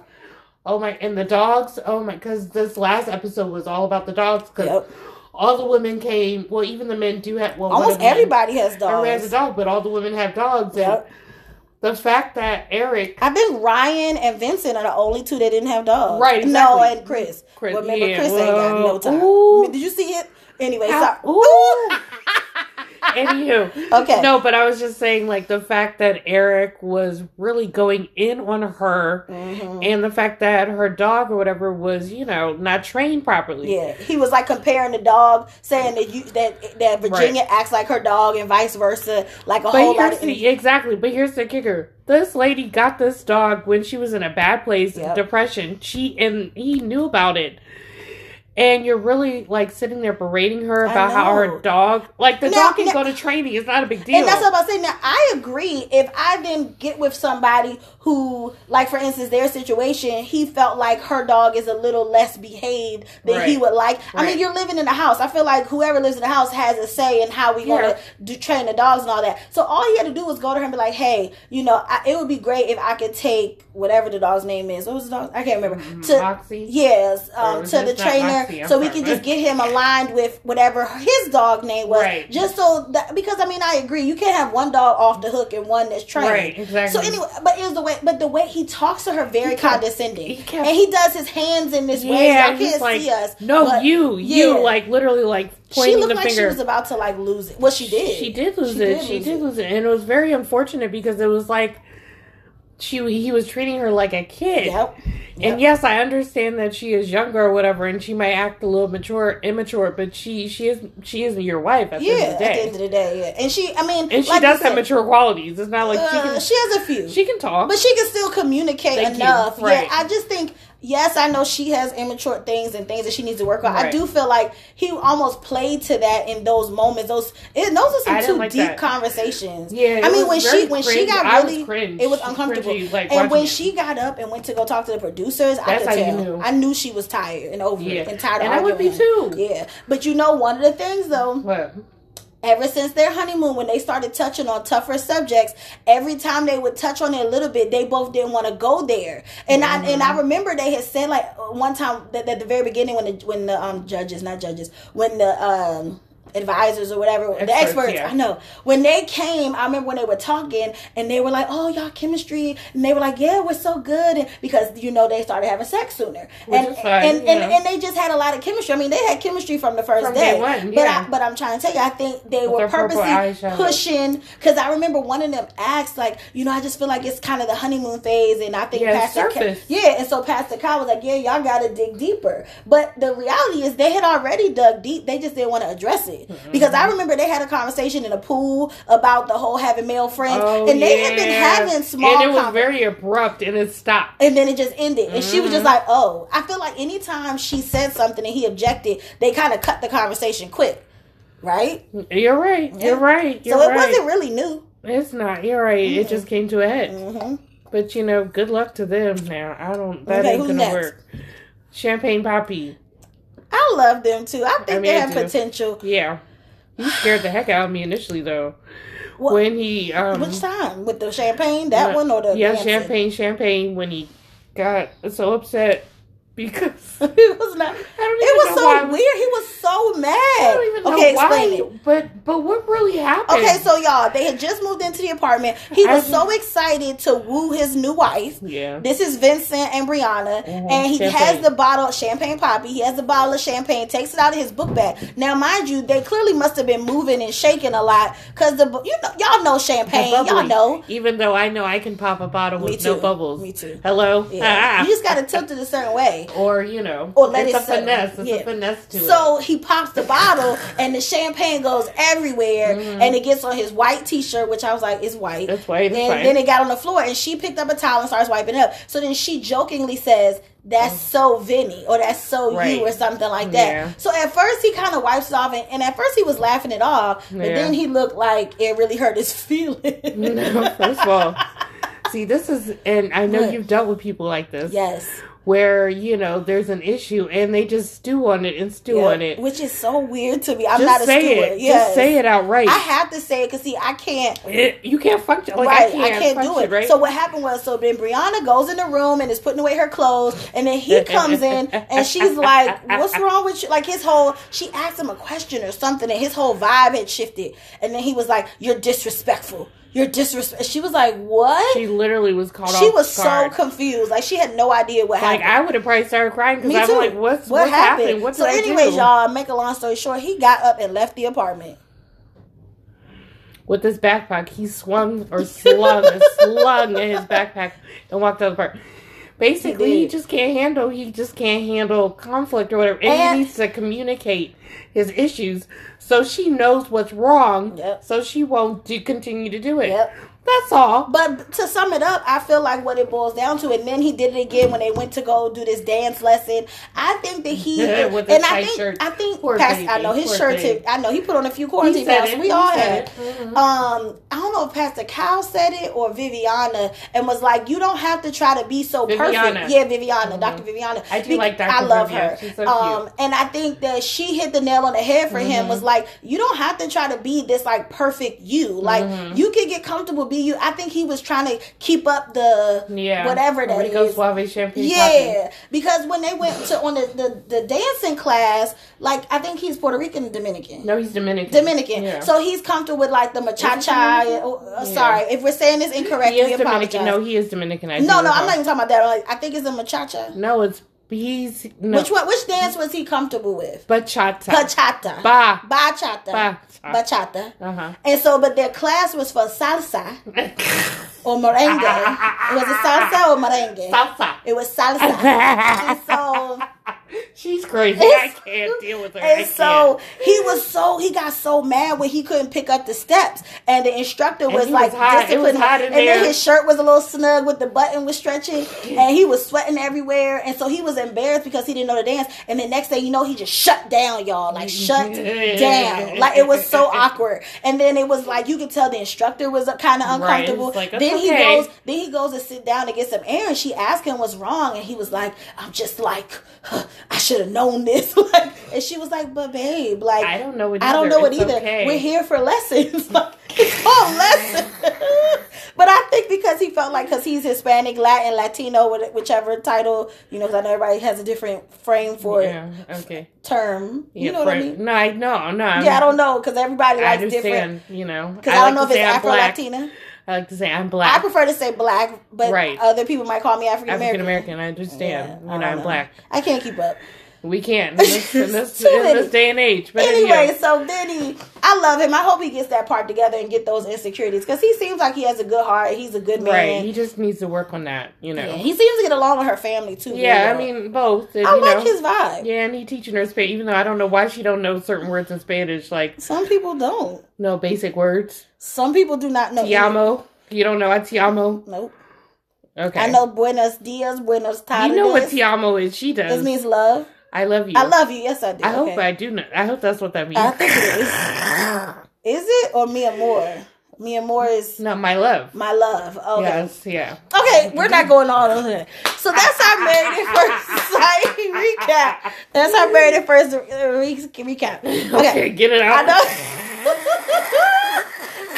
Oh my! And the dogs. Oh my! Because this last episode was all about the dogs. Because Yep. all the women came. Well, even the men do have. Well, Almost everybody has Everybody has a dogs. dog, but all the women have dogs. And the fact that Eric. I think Ryan and Vincent are the only two that didn't have dogs. Right, No, and Chris. Chris, Well, remember, yeah, Chris ain't got no well, time. ooh. Did you see it? Anyway, How- sorry. Ooh. [laughs] Anywho, Okay. no, but I was just saying, like the fact that Eric was really going in on her, Mhm. and the fact that her dog or whatever was, you know, not trained properly. Yeah, he was like comparing the dog, saying that you that that Virginia acts like her dog and vice versa, like a But whole lot of. the, exactly. But here's the kicker: this lady got this dog when she was in a bad place, Yep. depression. She and he knew about it. And you're really like sitting there berating her about how her dog, like the Now- dog can now- go to training. It's not a big deal. And that's what I'm saying. Now, I agree. If I then get with somebody who, like for instance, their situation, he felt like her dog is a little less behaved than he would like. I mean, you're living in the house. I feel like whoever lives in the house has a say in how we Yeah. going to do train the dogs and all that. So all he had to do was go to her and be like, "Hey, you know, I, it would be great if I could take whatever the dog's name is. What was the dog? I can't remember. To Moxie. Yes, um, to the trainer, Moxie? I'm so we can just get him aligned with whatever his dog name was. Right. Just so that because I mean I agree, you can't have one dog off the hook and one that's trained. Right, exactly. So anyway, but it was the way, but the way he talks to her very He kept- condescending, he kept- and he does his hands in this way. Yeah, Y'all can't like, see us. no, you, yeah. you, like literally, like she looked like she was about to like lose it. Well, she did. She did lose She it. did she lose did it. lose it, and it was very unfortunate because it was like she he was treating her like a kid. Yep. And yes, I understand that she is younger or whatever, and she might act a little mature, immature, but she she is she isn't your wife at the end of the day. at the end of the day, yeah. And she, I mean, and she like does you have said, mature qualities. It's not like she uh, can she has a few. she can talk. But she can still communicate Thank enough. Right. Yeah, I just think yes, I know she has immature things and things that she needs to work on. I do feel like he almost played to that in those moments. Those it, those are some two like deep that. conversations. Yeah, I mean when she when she got I was really it was uncomfortable. cringy, like, and when it. she got up and went to go talk to the producers, I could tell. knew. I knew she was tired and over Yeah. it and tired And I would be too. Yeah, but you know one of the things though what? Ever since their honeymoon when they started touching on tougher subjects every time they would touch on it a little bit they both didn't want to go there. And i and i remember they had said like one time that at the very beginning when the when the um judges not judges when the um advisors or whatever the Experts, experts yeah. i know when they came i remember when they were talking and they were like oh y'all chemistry and they were like yeah we're so good and because you know they started having sex sooner Which and fine, and, and, yeah. and they just had a lot of chemistry i mean they had chemistry from the first From day, one, but. I, but i'm trying to tell you i think they With were purposely pushing because I remember one of them asked like, you know, I just feel like it's kind of the honeymoon phase, and I think Yeah, Pastor Ka- yeah, and so Pastor Cal was like, yeah, y'all got to dig deeper. But the reality is they had already dug deep, they just didn't want to address it. It because I remember they had a conversation in a pool about the whole having male friends, Oh, and they had been having small. and it was very abrupt, and it stopped. and then it just ended. And she was Mm-hmm. just like, oh. I feel like anytime she said something and he objected, they kind of cut the conversation quick. Right? You're right. You're right. You're so it right. wasn't really new. It's not. You're right. It just came to a head. hmm But you know, good luck to them. Now I don't. That Okay, ain't gonna next? work. Champagne Papi. I love them too. I think I mean, they have potential. Yeah. He scared the heck out of me initially, though. What- when he um, Which time? With the champagne? That yeah, one or the yeah, dancing? champagne, champagne. When he got so upset because [laughs] it was not. I don't It was so why. weird. He was so mad. I don't even know okay, why. explain it. But but what really happened? Okay, so y'all, they had just moved into the apartment. He was so excited to woo his new wife. yeah, This is Vincent and Brianna, Mhm, and he champagne. has the bottle champagne Papi. He has the bottle of champagne, takes it out of his book bag. Now, mind you, they clearly must have been moving and shaking a lot because the you know y'all know champagne, y'all know. Even though I know I can pop a bottle Me with no bubbles. Me too. Hello. Yeah. Ah. You just got to tilt it a certain way. Or you know, Or let it's it a settle. finesse. It's Yeah. a finesse to it. So he pops the bottle, [laughs] and the champagne goes everywhere, Mhm. and it gets on his white T-shirt, which I was like, "It's white." That's white. It's then it got on the floor, and she picked up a towel and starts wiping it up. So then she jokingly says, "That's so Vinny," or "That's so Mm. Right. you," or something like that. Yeah. So at first he kind of wipes it off, and, and at first he was laughing it off, but Yeah. then he looked like it really hurt his [laughs] feelings. no, first of all, [laughs] see, this is, and I know What? you've dealt with people like this, yes, where you know there's an issue and they just stew on it and stew Yeah. on it. which is so weird to me. I'm just not a say steward. it. Yes. Just say it outright. I have to say it because see, I can't. It- you can't function. Like right, I can't, do function, it. Right? So what happened was, so then Brianna goes in the room and is putting away her clothes, and then he comes in and she's like, "What's wrong with you?" Like his whole, she asked him a question or something, and his whole vibe had shifted, and then he was like, "You're disrespectful. You're disrespect." She was like, "What?" she literally was caught She was so confused, like she had no idea what Like happened. Like I would have probably started crying because I'm too. like, what's what what's happened? happening? What so, anyways, y'all, make a long story short, he got up and left the apartment. With his backpack, he swung or slung and [laughs] slung in his backpack and walked out the park. Basically, He he, just can't handle. He just can't handle conflict or whatever, and, And- he needs to communicate his issues so she knows what's wrong. Yep. So she won't do, continue to do it. Yep. That's all. But to sum it up, I feel like what it boils down to, and then he did it again when they went to go do this dance lesson. I think that he [laughs] With and I think shirt. I think Poor Pastor, I know his poor shirt. baby. Tip, I know he put on a few quarantine He said pounds. We He all had. it. Mhm. Um, I don't know if Pastor Cal said it or Viviana, and was like, "You don't have to try to be so Viviana. perfect." Yeah, Viviana, Dr. Viviana. I do Be- like Dr. I love Viviana. her. She's so um, cute. and I think that she hit the nail on the head for him. Mhm. Was like, you don't have to try to be this like perfect you. Like Mhm. you can get comfortable be you. I think he was trying to keep up the Yeah. whatever that Rico is. Suave champagne. Yeah, because when they went to on the, the the dancing class, like I think he's Puerto Rican Dominican. No, he's Dominican. Dominican, Yeah. so he's comfortable with like the machacha. Oh, uh, Yeah. Sorry, if we're saying this incorrectly, he is Dominican. No, he is Dominican. I no, no, I'm not even talking about that. Like, I think it's a machacha. No, it's he's no. Which one? Which dance was he comfortable with? Bachata. Bachata. Ba. Bachata. Ba. Bachata. Uh huh. And so, but their class was for salsa [laughs] or merengue. was it salsa or merengue? Salsa. It was salsa. [laughs] and so, She's crazy. I can't deal with her. And so he was so he got so mad when he couldn't pick up the steps, and the instructor And was like was. It was hot in and there. then his shirt was a little snug with the button was stretching, and he was sweating everywhere, and so he was embarrassed because he didn't know the dance. And the next thing you know, he just shut down, y'all, like shut mm-hmm. down, like it was so awkward. And then it was like you could tell the instructor was kind of uncomfortable. was like, then "That's he goes, then he goes to sit down to get some air, and she asked him what's wrong, and he was like, "I'm just like, huh, [sighs] I should have known this." [laughs] like, and she was like, "But babe, like, I don't know it. I don't either. know it either. okay. We're here for lessons. [laughs] like, it's called [laughs] lessons." but I think because he felt like because he's Hispanic, Latin, Latino, whichever title, you know, 'cause I know everybody has a different frame for Yeah. Okay. term. Yeah, you know what I mean? No, I no, no. I'm- Yeah, I don't know because everybody I likes different. You know, Because I, don't know if it's Afro black. Latina. I like to say I'm black. I prefer to say black, but Right. other people might call me African African American. American. I understand. Yeah, you know, I'm know. black. I can't keep up. We can't in this, in this, [laughs] in this day and age. But Anyway, anyway, so Vinny, I love him. I hope he gets that part together and get those insecurities because he seems like he has a good heart. He's a good man. right? He just needs to work on that. You know. Yeah, he seems to get along with her family too. Yeah, I mean both. And, I like know, his vibe. Yeah, and he teaching her Spanish, even though I don't know why she don't know certain words in Spanish, like Some people don't. no basic words. Some people do not know. Te amo. You don't know what te amo? Nope. Okay. I know Buenos Dias, Buenos tardes. You know what te amo is. She does. This means love. I love you. I love you. Yes, I do. I hope. I do know. I hope that's what that means. I think it is. [laughs] Is it or Mia amor? Mia amor is Not my love. my love. Okay. Yes, yeah. Okay, we're not going all over that. So that's our married at first [laughs] sight recap. That's our married at first re- recap. Okay, Okay, get it I out. know. [laughs]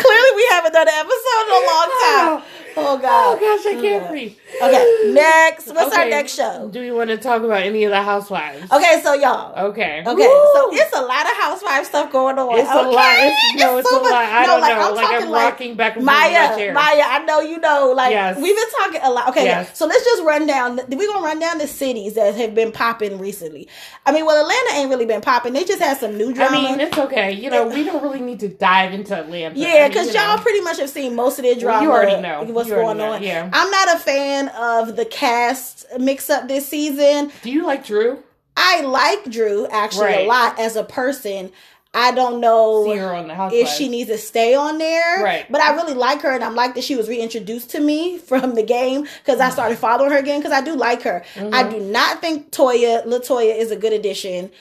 Clearly, we haven't done an episode in a long time. Oh god. Oh gosh, I can't breathe. Okay, next. What's our next show? Do we want to talk about any of the housewives? Okay, so y'all. Okay. Okay, Woo! so it's a lot of housewife stuff going on. It's a lot. It's, no, it's, so a much- lot. I no, don't like, know. I'm like talking I'm like rocking back and Maya, chair. Maya, I know you know. Like Yes. we've been talking a lot. Okay, Yes. so let's just run down. We're gonna run down the cities that have been popping recently. I mean, well, Atlanta ain't really been popping. They just had some new I drama. mean, it's okay. You know, we don't really need to dive into Atlanta. Yeah, mean, because you y'all know. pretty much have seen most of their drama. you already know. What's You already going on. yeah. I'm not a fan of the cast mix up this season. Do you like Drew? I like Drew actually a lot as a person. I don't know See her on the if she needs to stay on there. Right. But I really like her, and I'm like that she was reintroduced to me [laughs] from the game because I started following her again because I do like her. Mm-hmm. I do not think Toya Latoya is a good addition.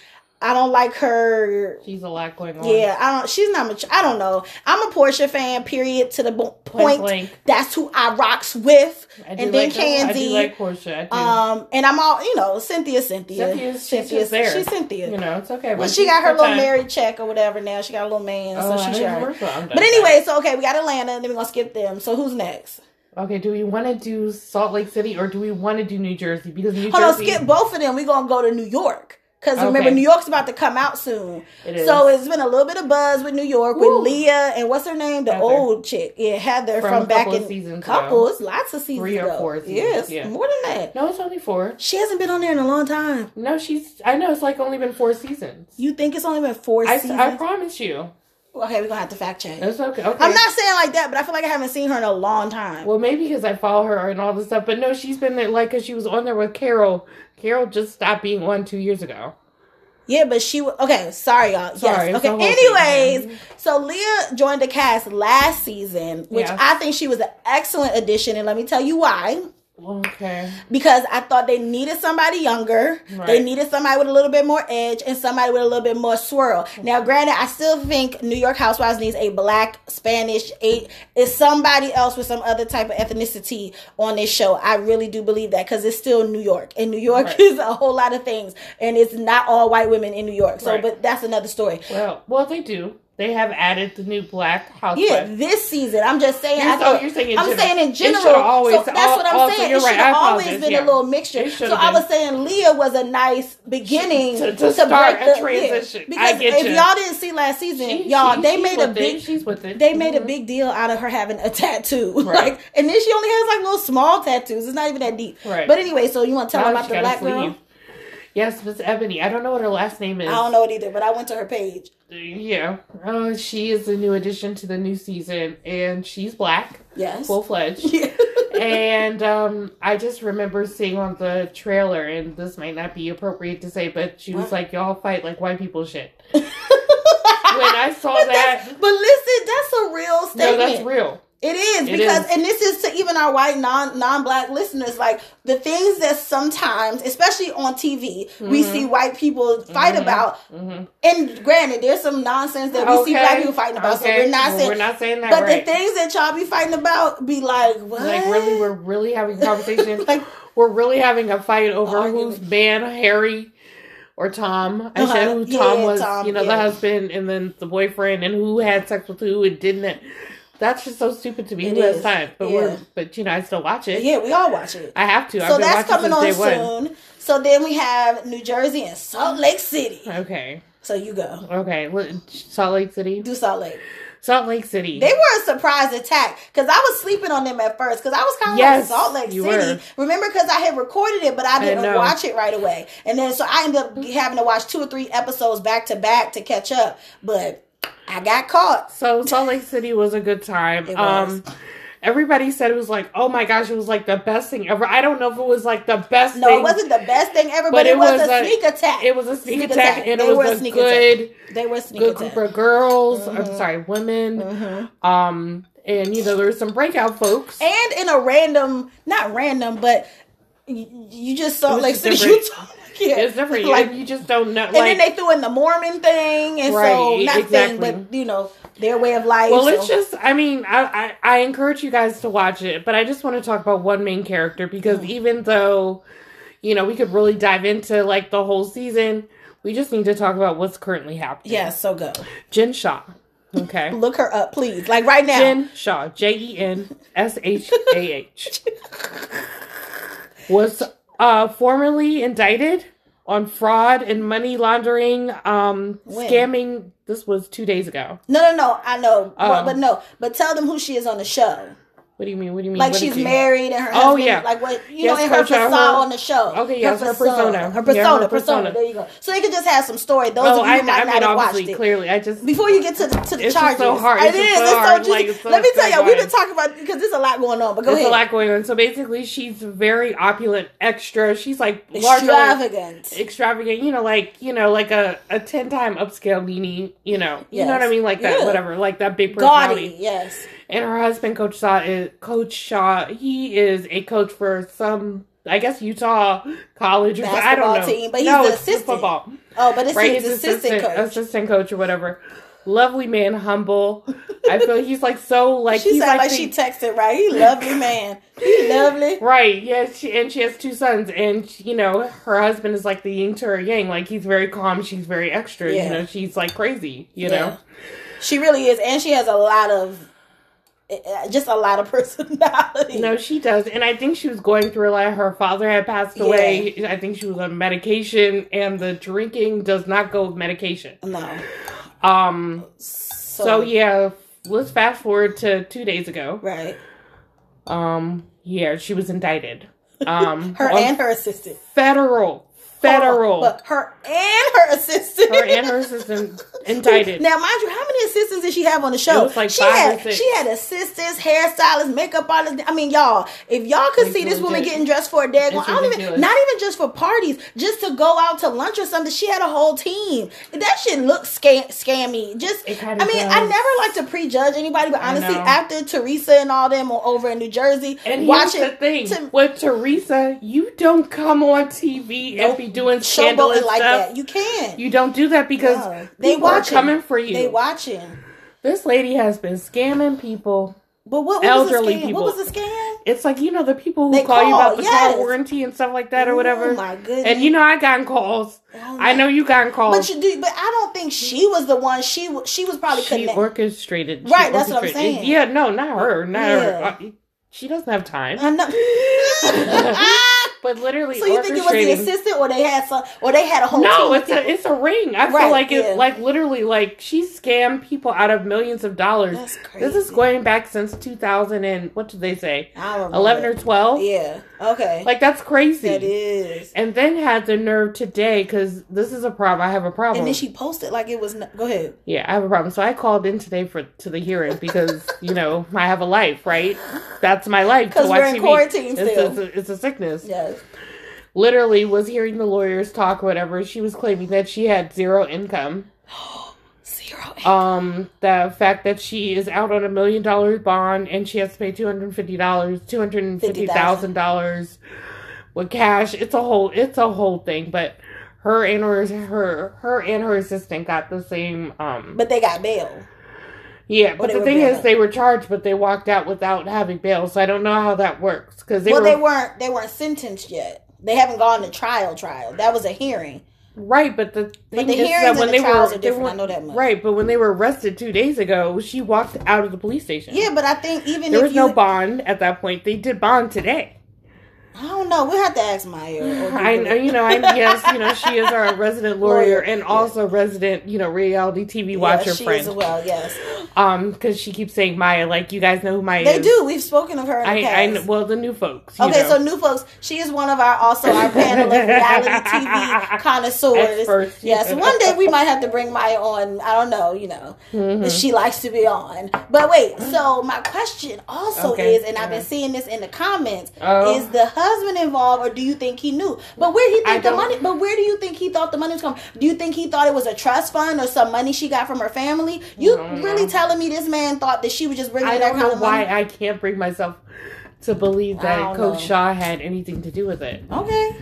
I don't like her. She's a lot going on. Yeah, I don't. She's not much. I don't know. I'm a Porsha fan. Period. To the bo- point. blank. That's who I rocks with. I do and then like her. I do like Porsha. I do. um, and I'm all you know. Cynthia, Cynthia, Cynthia's, she's just there. She's Cynthia. You know, it's okay. Well, but she she's got her little part-time. married check or whatever now. She got a little man, Oh, so I she's sure. But anyway, so okay, we got Atlanta, and then we're gonna skip them. So who's next? Okay, do we want to do Salt Lake City or do we want to do New Jersey? Because New Jersey. Hold on, skip both of them. We're gonna go to New York. Because remember, Okay. New York's about to come out soon. It So it's been a little bit of buzz with New York with Leah and what's her name? The Heather. old chick. Yeah, Heather From from, back in seasons couple. ago. It's lots of seasons Three or ago. four seasons, Yes, yeah. more than that. No, it's only four. She hasn't been on there in a long time. No, she's. I know it's like only been four seasons. You think it's only been four I, seasons? I promise you. okay, we're gonna have to fact check. It's okay. okay. I'm not saying like that, but I feel like I haven't seen her in a long time. Well, maybe because I follow her and all this stuff. But no, she's been there like because she was on there with Carole. Carole just stopped being one two years ago. Yeah, but she okay. Sorry, y'all. Sorry, yes. Okay. Anyways, so Leah joined the cast last season, which. I think she was an excellent addition, and let me tell you why. Okay. Because I thought they needed somebody younger, Right. they needed somebody with a little bit more edge, and somebody with a little bit more swirl. Now, granted, I still think New York Housewives needs a black, Spanish, a is somebody else with some other type of ethnicity on this show. I really do believe that because it's still New York, and New York Right. [laughs] is a whole lot of things, and it's not all white women in New York. So, Right. but that's another story. Well, well, they do. They have added the new black Yeah, this season. I'm just saying. You're- I thought, oh, you're saying in I'm general. saying in general. always- so that's what I'm also, saying. you're It should have always been yeah. a little mixture. So should've I was saying Leah was a nice beginning To- to start break a the- transition. I because if you. y'all didn't see last season, She- y'all she- they made a big. It. She's with it. They made a Mhm. big deal out of her having a [laughs] tattoo, Right. like, and then she only has like little small tattoos. It's not even that deep. Right. But anyway, so you want to tell Now them about the black girl? Yes, Miss Ebony. I don't know what her last name is. I don't know it either, but I went to her page. Yeah. Uh, she is a new addition to the new season, and she's black, Yes. full fledged. [laughs] Yeah. and um, I just remember seeing on the trailer, and this might not be appropriate to say, but she was What? like, "Y'all fight like white people shit." [laughs] when I saw But that, but listen, that's a real no, statement. that's real. It is It because, is. and this is to even our white non non black listeners, like the things that sometimes, especially on TV, we Mhm. see white people fight Mhm. about. hmm And granted, there's some nonsense that we see black people fighting about, so we're not Well, saying. we're not saying that but right. the things that y'all be fighting about, be like, what? like really, we're really having [laughs] a conversation. like, we're really having a fight over Argument. who's man, Harry or Tom. I Uh-huh. said who Yeah, Tom was, Tom, you know, the husband and then the boyfriend and who had sex with who and didn't. That's just so stupid to me. It Who has time? But Yeah. we're but you know, I still watch it. yeah, we all watch it. I have to. So I've been that's coming on day one. soon. So then we have New Jersey and Salt Lake City. Okay. So you go Okay. Salt Lake City. do Salt Lake. Salt Lake City. They were a surprise attack because I was sleeping on them at first because I was kind of Yes, like Salt Lake City. were. Remember because I had recorded it, but I didn't know. watch it right away, and then so I ended up having to watch two or three episodes back to back to catch up. But I got caught. So Salt Lake City was a good time. Um everybody said it was like, oh my gosh, it was like the best thing ever. I don't know if it was like the best No, thing. it wasn't the best thing ever, but, it, was, a sneak attack. It was a sneak, attack, attack. and it was a sneak good they were sneak good attack. group of girls. I'm Mhm. sorry, women. Mhm. Um and you know there were some breakout folks. And in a random, not random, but you, you just It Salt was Lake just City, different. Utah. Yeah. it's different. Like, you just don't know and like then they threw in the Mormon thing, and so Right, not exactly. thing, but you know their way of life. Well, so- it's just, I mean, I, I, I encourage you guys to watch it, but I just want to talk about one main character because Mm. even though, you know, we could really dive into like the whole season, we just need to talk about what's currently happening. yeah, so go Jen Shah. Okay. [laughs] look her up, please. Like right now, Jen Shah, J E N S H A H, [laughs] was uh, formerly indicted on fraud and money laundering, um, When? scamming. This was two days ago. no, no, no, I know, but, Oh. but no, but tell them who she is on the show. What do you mean? What do you mean? Like What she's married and her Oh, yeah. like what you Yes, know, in her her- on the show. Okay, yes, her persona. Her Yeah, persona, her persona, persona. There you go. So they could just have some story. Those Oh, of you I, who might I not mean, have watched it. clearly, I just Before you get to the, to the charges, so hard. It It's is. so It's so hard. juicy. Like, it's so Let me tell you, we've been talking about because there's a lot going on. But go there's a lot going on. So basically, she's very opulent, extra. She's like Extravagant. extravagant. You know, like you know, like a a ten time upscale Nene. You know, you know what I mean, like that. Whatever, like that big personality. Gaudy, yes. And her husband, Coach Shah, is Coach Shah. He is a coach for some, I guess, Utah college or something. I don't Basketball know. team, but he's no, the assistant. football. Oh, but it's right? his He's assistant, assistant coach. assistant coach or whatever. Lovely man, humble. I feel he's like so like she he's sounded like, like, the- she texted right. He lovely man. He [laughs] lovely. right. She, and she has two sons, and you know her husband is like the yin to her yang. Like he's very calm, she's very extra. Yeah. You know, she's like crazy. You Yeah. know, She really is, and she has a lot of, just a lot of [laughs] personality. no, she does, and I think she was going through a lot. Her father had passed away. I think she was on medication, and the drinking does not go with medication. no. Um. So, So yeah, let's fast forward to two days ago. right. Um, yeah, she was indicted. Um, [laughs] Her and her assistant. federal, federal, But her and her assistant. her and her assistant indicted. Now, mind you, how many assistants did she have on the show? It was like she five had or six. she had assistants, hairstylists, makeup artists. I mean, y'all, if y'all could It's see this woman getting dressed for a day, I don't even not even just for parties, just to go out to lunch or something. She had a whole team. That shit looks scam- scammy. Just, I mean, I never like to prejudge anybody, but honestly, after Teresa and all them over in New Jersey, And watching the thing to- with Teresa, you don't come on TV and be doing scandalous like stuff. that, you can't. You don't do that because No. they are coming for you. They watching. this lady has been scamming people. But what, what Elderly was the scam? people. What was the scam? It's like you know the people who They call, you about the yes. car warranty and stuff like that or whatever. Oh my goodness. And you know I gotten calls. Oh I know you gotten calls. But you do, but I don't think she was the one. She she was probably she connected. orchestrated. She Right, that's what I'm saying. Yeah, no, not her. Not her. Yeah. Uh, She doesn't have time. I know. [laughs] but literally, so you think it was the assistant, or they had some, or they had a whole No, it's a it's a ring. I Right, feel like it like literally like she scammed people out of millions of dollars. That's This is going back since 2000 and what did they say? I 11 or 12? Yeah. Okay. Like that's crazy. that is. And then had the nerve today because this is a problem. I have a problem. And then she posted like it was. n go ahead. Yeah, I have a problem. So I called in today for to the hearing because you know I have a life, right? That's my life. because we're in TV. quarantine It's, still. It's, a, it's a sickness. Yes. Literally, was hearing the lawyers talk, whatever. She was claiming that she had zero income. [gasps] Zero. Um, the fact that she is out on a million dollar bond and she has to pay two hundred fifty dollars, two hundred fifty thousand dollars with cash. It's a whole, it's a whole thing. But her and her her her and her assistant got the same um But they got bail. Yeah, but the thing is, they were charged, but they walked out without having bail. So I don't know how that works because they well, were they weren't. They weren't sentenced yet. They haven't gone to trial. Trial. That was a hearing. right. But the thing the is that when the they were, are they were I know that much. right, but when they were arrested two days ago, she walked out of the police station. Yeah, but I think even there if was you no bond at that point. They did bond today. I don't know. We'll have to ask Maya. or I know, you know, I [laughs] yes, you know, she is our resident lawyer and yeah. also resident, you know, reality TV watcher yeah, she friend. as well. Yes, Um, because she keeps saying Maya, like you guys know who Maya they is. do. We've spoken of her I, I well, the new folks. you Okay, know. so new folks, she is one of our also our [laughs] panel of reality TV [laughs] connoisseurs. Experts, Yes, yeah. one day we might have to bring Maya on. I don't know, you know, Mm-hmm. she likes to be on. But wait, so my question also Okay, is, and I've been uh-huh. seeing this in the comments, Oh. is the husband involved, or do you think he knew? But where he think the money? But where do you think he thought the money was coming? Do you think he thought it was a trust fund or some money she got from her family? You really know. telling me this man thought that she was just bringing I that kind of why money? I can't bring myself to believe that Coach know. Shah had anything to do with it. Okay.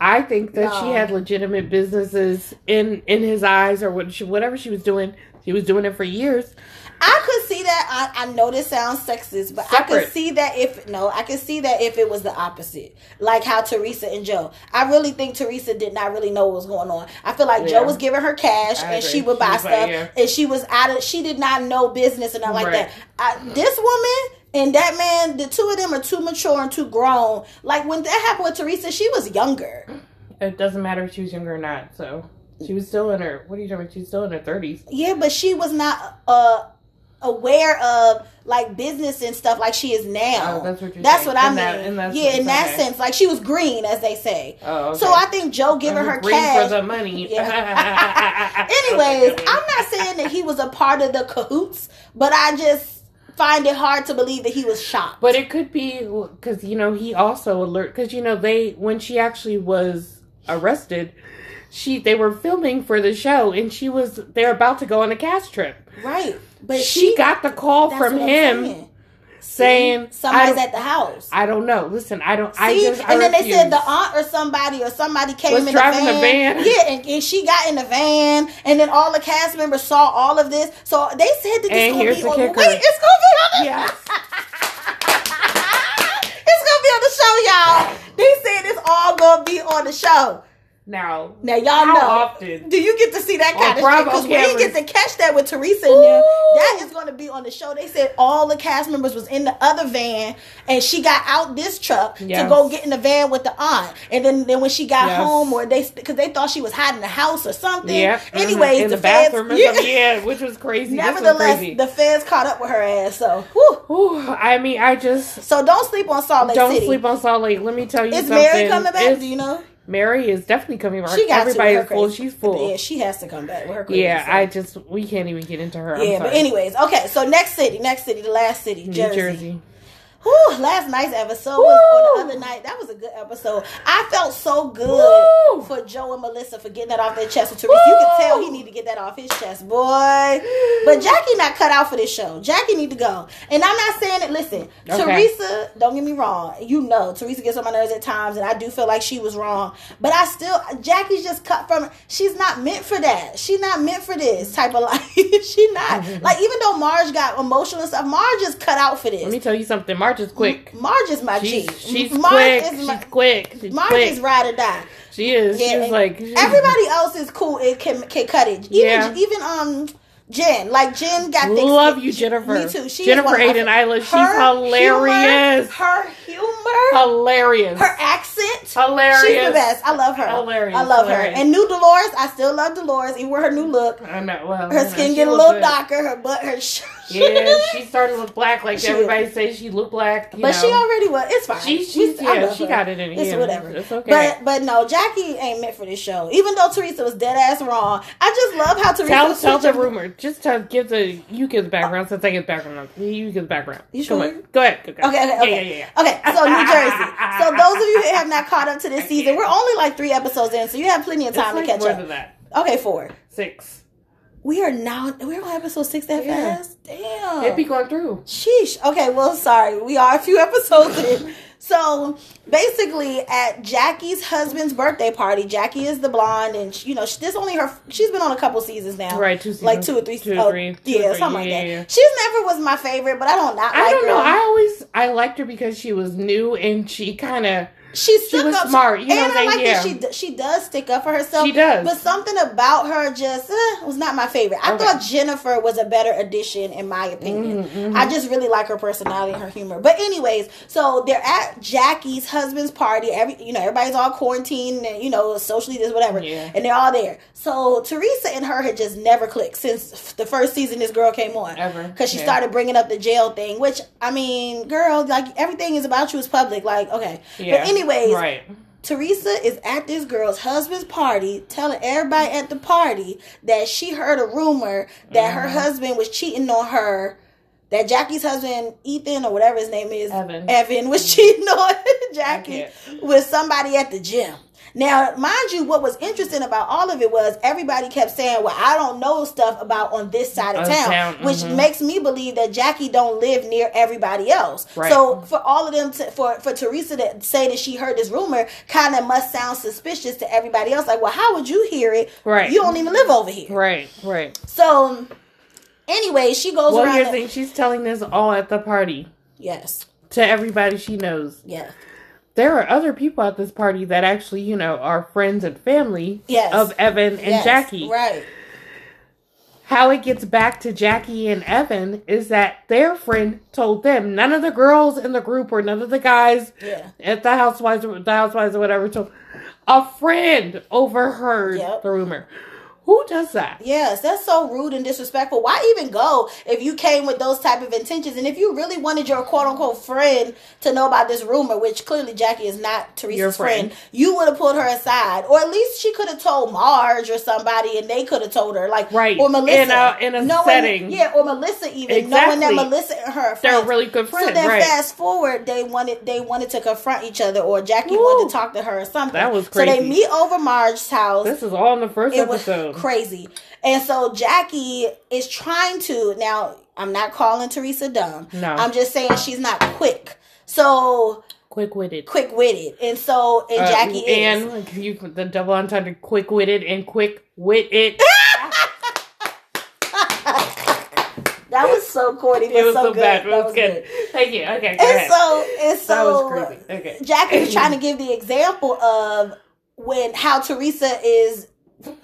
I think that she had legitimate businesses in in his eyes or what she, whatever she was doing. She was doing it for years. I could see that. I, I know this sounds sexist, but I could see that if no, I could see that if it was the opposite, like how Teresa and Joe. I really think Teresa did not really know what was going on. I feel like Yeah. Joe was giving her cash I and she would buy She was like, stuff, yeah. and she was out of. She did not know business and nothing like Right. that. I, this woman and that man, the two of them are too mature and too grown. Like when that happened with Teresa, she was younger. It doesn't matter if she was younger or not. So she was still in her. What are you talking about? She's still in her thirties. Yeah, but she was not uh aware of like business and stuff like she is oh, now. Oh, that's what That's what I mean. that- yeah, in that okay. sense, like she was green, as they say. Oh, okay. So I think Joe giving her Green cash. for the money. [laughs] Anyways, I'm not saying that he was a part of the cahoots, but I just find it hard to believe that he was shocked. But it could be because you know he also alert because you know they when she actually was arrested, she they were filming for the show and she was they're about to go on a cast trip. right, but she, got the call from him saying. saying somebody's at the house. I don't know. Listen, I don't. I See? just I and then they said the aunt or somebody or somebody came Was in driving the the van. van. Yeah, and, and she got in the van, and then all the cast members saw all of this. So they said that this And gonna be on. kicker. Wait, it's gonna be on the. Yes. [laughs] it's gonna be on the show, y'all. They said it's all gonna be on the show. Now, Now y'all how know. often? Do you get to see that kind of shit? Because we didn't get to catch that with Teresa in there. That is going to be on the show. They said all the cast members was in the other van, and she got out this truck to go get in the van with the aunt. And then, then when she got Yes. home, or they because they thought she was hiding the house or something. Yeah. Anyways, in the, feds- bathroom or yeah. something. Yeah, [laughs] which was crazy. This was Nevertheless, crazy. the feds caught up with her ass. So, whew. I mean, I just so don't sleep on Salt Lake don't City. sleep on Salt Lake. Let me tell you Is something. Mary coming back? It's- Do you know? Mary is definitely coming back. She got Everybody to. is full. She's full. Yeah, she has to come back with her. Crazy Yeah, self. I just we can't even get into her. Yeah, but anyways, okay. So next city, next city, the last city, New Jersey. Jersey. Whew, last night's episode was Woo! or the other night. That was a good episode. I felt so good Woo! for Joe and Melissa for getting that off their chest. With Teresa, you can tell he need to get that off his chest, boy. But Jackie not cut out for this show. Jackie need to go. And I'm not saying it. Listen, Okay. Teresa. Don't get me wrong. You know, Teresa gets on my nerves at times, and I do feel like she was wrong. But I still, Jackie's just cut from. She's not meant for that. She's not meant for this type of [laughs] life. she not [laughs] like even though Marge got emotional and stuff. Marge is cut out for this. Let me tell you something. Marge is quick. Marge is my She's G. she's Marge quick. Is my, she's quick. She's Marge quick. is ride or die. she is. Yeah, she's like she's- everybody else is cool. It can can cut it. Even Yeah. even um Jen, like Jen got thick Love you, Jennifer. Me too. She Jennifer one of my Aiden Isla. She's hilarious. Humor, her humor, Hilarious. her accent. hilarious. She's the best. I love her. Hilarious, I love hilarious. her. And new Dolores, I still love Dolores, even with her new look. I know. Well, Her skin get a little darker. Her butt, her. Sh- Yeah, she [laughs] started to look black like She- everybody says she looked black. You But know. she already was. It's fine. She- she's- yeah, she her. got it in It's here. whatever. It's okay. But but no, Jackie ain't meant for this show. Even though Teresa was dead ass wrong, I just love how Teresa. Tell tell the rumor. Just tell give the you give the background since I get background. You give the background. You sure? Go ahead. Go, go. Okay, okay, okay. yeah, yeah. Okay, so New [laughs] Jersey. So those of you who have not caught up to this [laughs] season, we're only like three episodes in, so you have plenty of It's time like to catch more up. than that. Okay, four. Six. We are now we're on episode six that Yeah. fast. Damn. It be going through. Sheesh. Okay, well, sorry. We are a few [laughs] episodes in. So basically, at Jackie's husband's birthday party, Jackie is the blonde, and she, you know she, this only her. She's been on a couple seasons now, Right, two like two or three, Two or oh, three, two yeah, or three, something like that. yeah, yeah. She's never was my favorite, but I don't not I like don't her. know. I always I liked her because she was new and she kind of she stuck was up smart, you know and what I'm like saying? that she she does stick up for herself. She does. but something about her just eh, was not my favorite. I Okay. thought Jennifer was a better addition in my opinion. Mhm, mhm. I just really like her personality and her humor. But anyways, so they're at Jackie's husband's party. Every you know everybody's all quarantined and you know socially this whatever, Yeah. and they're all there. So Teresa and her had just never clicked since the first season this girl came on Ever. because she Yeah. started bringing up the jail thing. Which I mean, girl, like everything is about you is public. Like okay, Yeah. but anyways, Right. Teresa is at this girl's husband's party telling everybody at the party that she heard a rumor that her Mm-hmm. husband was cheating on her. That Jackie's husband, Ethan or whatever his name is, Evan. Evan was [laughs] cheating on Jackie with somebody at the gym. Now, mind you, what was interesting about all of it was everybody kept saying, "Well, I don't know stuff about on this side of town,", town, which mhm. makes me believe that Jackie don't live near everybody else. Right. So for all of them to, for for Teresa to say that she heard this rumor kind of must sound suspicious to everybody else like well how would you hear it Right. you don't even live over here Right. Right. so anyway she goes Well, around here's the- thing. She's telling this all at the party yes to everybody she knows. yeah There are other people at this party that actually, you know, are friends and family Yes. of Evan and yes, Jackie. right How it gets back to Jackie and Evan is that their friend told them none of the girls in the group or none of the guys yeah at the housewives or the housewives or whatever told a friend overheard Yep. the rumor. Who does that? Yes, that's so rude and disrespectful. Why even go if you came with those type of intentions? And if you really wanted your quote unquote friend to know about this rumor, which clearly Jackie is not Teresa's friend. friend. you would have pulled her aside, or at least she could have told Marge or somebody, and they could have told her, like Right. or Melissa In a- in a knowing, setting. yeah, or Melissa even knowing that Melissa and her are They're friends. really good So then right? fast forward, they wanted they wanted to confront each other, or Jackie Woo. wanted to talk to her or something. That was So they meet over Marge's house This is all in the first it was episode. Mm-hmm. crazy. And so Jackie is trying to now. I'm not calling Teresa dumb. No. I'm just saying she's not quick. So quick witted. quick witted, and so and uh, Jackie is. and like, you the double entendre quick witted and quick witted. [laughs] That was so corny, it was so, so, good. bad. It That was good. Thank you. Okay, go And ahead. so and that so was creepy. Okay. Jackie was trying to [clears throat] give the example of when how Teresa is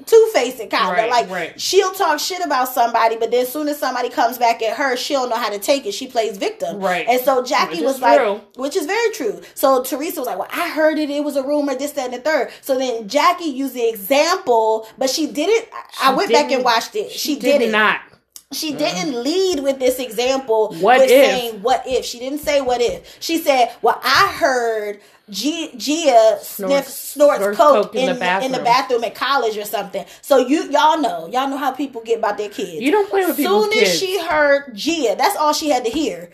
two faced kind of Right, like right. she'll talk shit about somebody, but then as soon as somebody comes back at her, she'll know how to take it. She plays victim, Right. And so Jackie Which was like, true. which is very true. So Teresa was like, "Well, I heard it. It was a rumor. This, that, and the third. So then Jackie used the example, but she didn't. I She went back and watched it. She, did didn't. not. She mm-hmm. didn't lead with this example What with if? saying what if. She didn't say what if. She said, "Well, I heard G- Gia sniffs, snorts, snorts coke, coke in in, the in the bathroom. at college or something." So you y'all know y'all know how people get about their kids. You don't play with Soon kids. as she heard Gia, that's all she had to hear.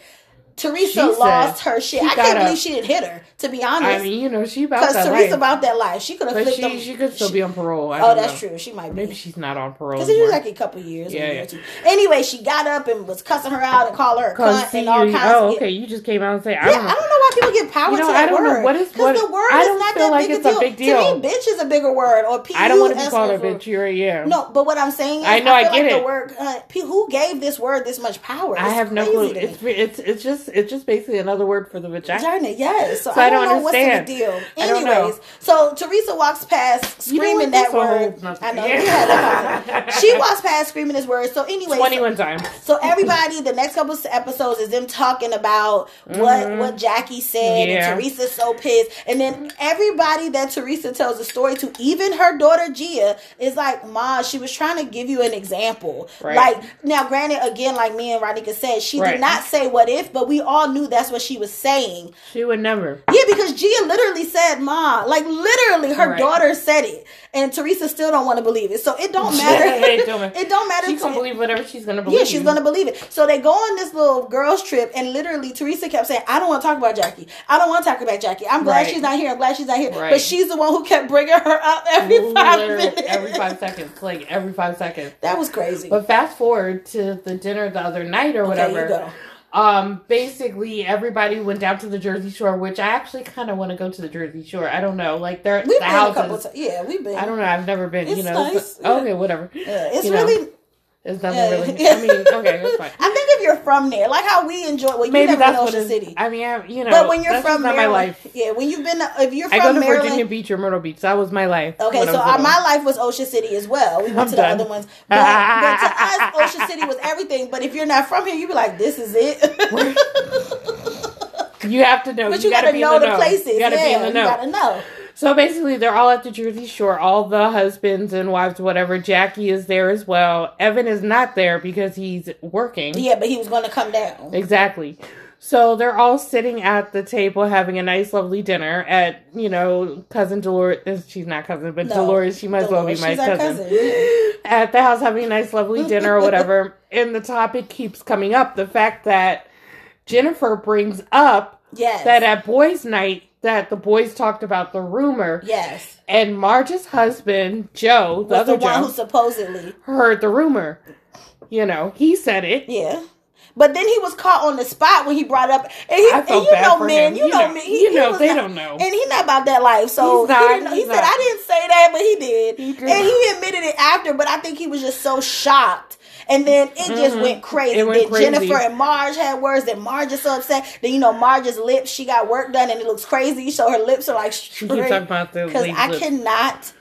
Teresa She lost her shit. she I can't believe she didn't hit her. To be honest, I mean, you know, she about because that Teresa life. about that life, she could have flipped she, them. she could still be on parole. I Oh, that's know. true. She might be. Maybe she's not on parole. Because it was like a couple years. Yeah, yeah. Anyway, she got up and was cussing her out and called her a cunt and all you, kinds oh, of okay, you just came out and say, I Yeah, don't know. I don't know why people give power You know, to that I don't know. What is- Because the word I is feel that like big it's a a deal. big To me, bitch is a bigger word. Or P I don't want to be called a bitch. You're a yeah. No, but what I'm saying I know, I get it. The word, who gave this word this much power? I have no clue. It's it's it's just it's just basically another word for the vagina. Vagina, yes. So, So I, I don't, know what's the understand. deal. I don't know. Anyways, so Teresa walks past You know screaming that a whole word. I know. That's fine. she walks past screaming this word. So anyway, Twenty one times. So everybody, the next couple of episodes is them talking about what what Jackie said, Mm-hmm. Yeah. and Teresa's so pissed, and then everybody that Teresa tells the story to, even her daughter Gia, is like, "Ma, she was trying to give you an example." Right. Like now, granted, again, like me and Ronika said, she Right. did not say what if, but we all knew that's what she was saying. She would never. Yeah, because Gia literally said, "Ma," like literally, her Right. daughter said it, and Teresa still don't want to believe it. So it don't matter. [laughs] It don't matter. it don't matter. She's gonna believe whatever she's gonna believe. yeah, she's gonna believe it. So they go on this little girls trip, and literally Teresa kept saying, "I don't want to talk about Jackie. I don't want to talk about Jackie. I'm glad Right. she's not here. I'm glad she's not here." Right. But she's the one who kept bringing her up every five minutes. every five seconds, like every five seconds. That was crazy. But fast forward to the dinner the other night or Okay, whatever. Um, basically everybody went down to the Jersey Shore, which I actually kind of want to go to the Jersey Shore. I don't know, like they're We've the been a couple houses. times. Yeah, we've been. I don't know. I've never been. It's you know, nice. so- okay, whatever. Yeah, it's you know. Really. It's nothing really. I mean, [laughs] okay, that's fine. I think if you're from there, like how we enjoy, well, you Maybe never that's been Ocean City. I mean, I, you know, but when you're that's from Maryland, my life. yeah, when you've been, if you're from I go to Maryland, Virginia Beach or Myrtle Beach. That was my life. Okay, so our, uh, my life was Ocean City as well. We [laughs] went I'm to the done. other ones, but, but to [laughs] us, Ocean City was everything. But if you're not from here, you'd be like, "This is it." you have to know. but you, you, gotta, be know in the, the know. places. You gotta yeah, be in the you gotta know. So basically, they're all at the Jersey Shore. All the husbands and wives, whatever. Jackie is there as well. Evan is not there because he's working. Yeah, but he was going to come down. Exactly. So they're all sitting at the table having a nice, lovely dinner at, you know, cousin Dolores. Uh, she's not cousin, but No, Dolores, she might as well be my she's our cousin. [laughs] At the house having a nice, lovely dinner or whatever. [laughs] and the topic keeps coming up the fact that Jennifer brings up Yes. that at boys' night, that the boys talked about the rumor, yes. and Marge's husband, Joe, the Was other the one Joe, who supposedly. heard the rumor. You know, he said it. Yeah. But then he was caught on the spot when he brought up, and, he, I and you bad know, him. you, You know, know- me. He, you know, they not- don't know. and he's not about that life. So not, he, he said. "I didn't say that," but he did, He did. and he admitted it after. But I think he was just so shocked. And then it just Mhm. went crazy. Went then crazy. Jennifer and Marge had words. Then Marge is so upset. Then you know Marge's lips. She got work done, and it looks crazy. So her lips are like She keeps talking about the because I lips. cannot.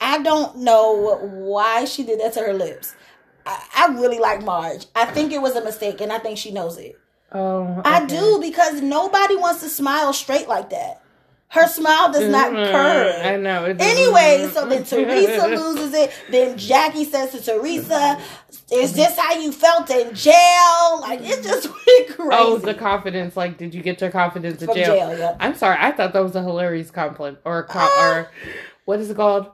I don't know why she did that to her lips. I, I really like Marge. I think it was a mistake, and I think she knows it. Oh, I do because nobody wants to smile straight like that. Her smile does not Mm, curve. I know. it Anyway, [laughs] so then Teresa loses it. Then Jackie says to Teresa, "Is this how you felt in jail?" Like it just [laughs] went crazy. Oh, the confidence. Like, did you get your confidence in From jail? jail, yeah. I'm sorry. I thought that was a hilarious compliment. Or, com- Uh, or what is it called?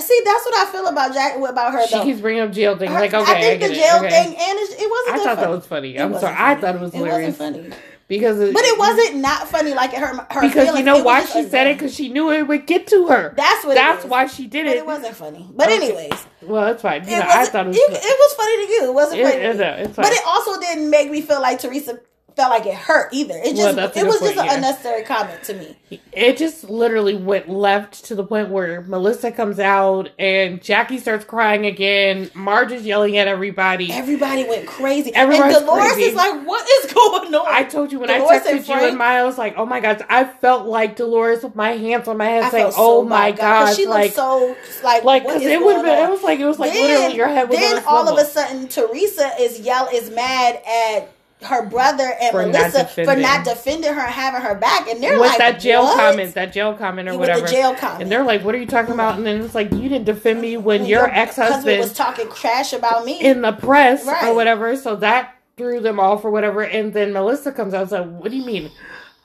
See, that's what I feel about Jack about her. She Though. keeps bringing up jail things. Her- Like, okay, I think get the it, jail okay. thing, and it, it wasn't. I that thought that funny. was funny. It I'm sorry. I thought it was hilarious It wasn't funny. Because it, But it wasn't not funny. Like her, her because feelings, you know it why she said it because she knew it would get to her. That's what. That's it is. why she did But it. it wasn't funny. But Okay. anyways, Well, it's fine. You it know, I thought it was. it, it was funny to you. It wasn't It- funny. to it- me. it's but it also didn't make me feel like Teresa felt like it hurt either. It just a it was point, just an yeah. unnecessary comment to me. It just literally went left to the point where Melissa comes out and Jackie starts crying again. Marge is yelling at everybody. Everybody went crazy. Everybody's and Dolores crazy. is like, "What is going on?" I told you when Dolores I and texted you and Miles, like, oh my god!" I felt like Dolores with my hands on my head I saying, oh so my gosh, she like, looked so like like, cause it would have been, on? it was like, it was like then, literally your head was then all of a sudden Teresa is yell is mad at her brother and For not Melissa for not defending her and having her back and they're with like that jail what? comment, that jail comment or With the whatever. jail comment. And they're like, what are you talking about? And then it's like, you didn't defend me when your ex husband was talking trash about me. in the press Right. or whatever. So that threw them off or whatever. And then Melissa comes out and said, what do you mean?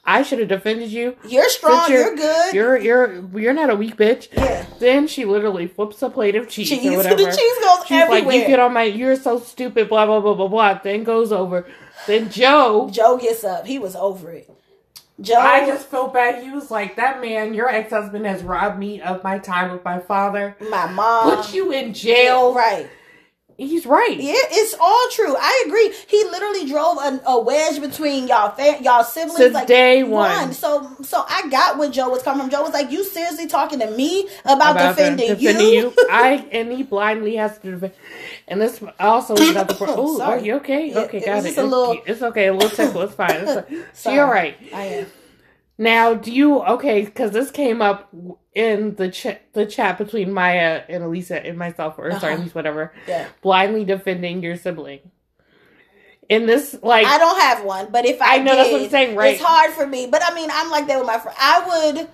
I should have defended you. you're strong. Since You're, good. You're you're you're not a weak bitch. Yeah. Then she literally flips a plate of cheese, Cheese. or [laughs] whatever. The cheese goes She's like, everywhere. "You get on my. You're so stupid." Blah blah blah blah blah. Then goes over. Then Joe. Joe gets up. He was over it. Joe. I just felt bad. He was like, "That man, your ex husband, has robbed me of my time with my father. my mom. Put you in jail." Right. He's right. Yeah, it's all true. I agree. He literally drove a, a wedge between y'all fa- y'all siblings Since like day one. So so I got where Joe was coming from. Joe was like, "You seriously talking to me about, About the- defending, defending you?" [laughs] I and he blindly has to defend. And this also is not the [laughs] point. Oh, Sorry. are you okay? Okay, it got it. a It's- little- it's okay. A little tickle. It's fine. It's. [laughs] Sorry. She all right. I am. Now, do you okay? Because this came up in the chat, the chat between Maya and Elisa and myself, or sorry, Uh-huh. Elise, whatever. Yeah. Blindly defending your sibling. In this, like, I don't have one, but if I, I know, did, that's what I'm saying, right. It's hard for me, but I mean, I'm like that with my friend. I would.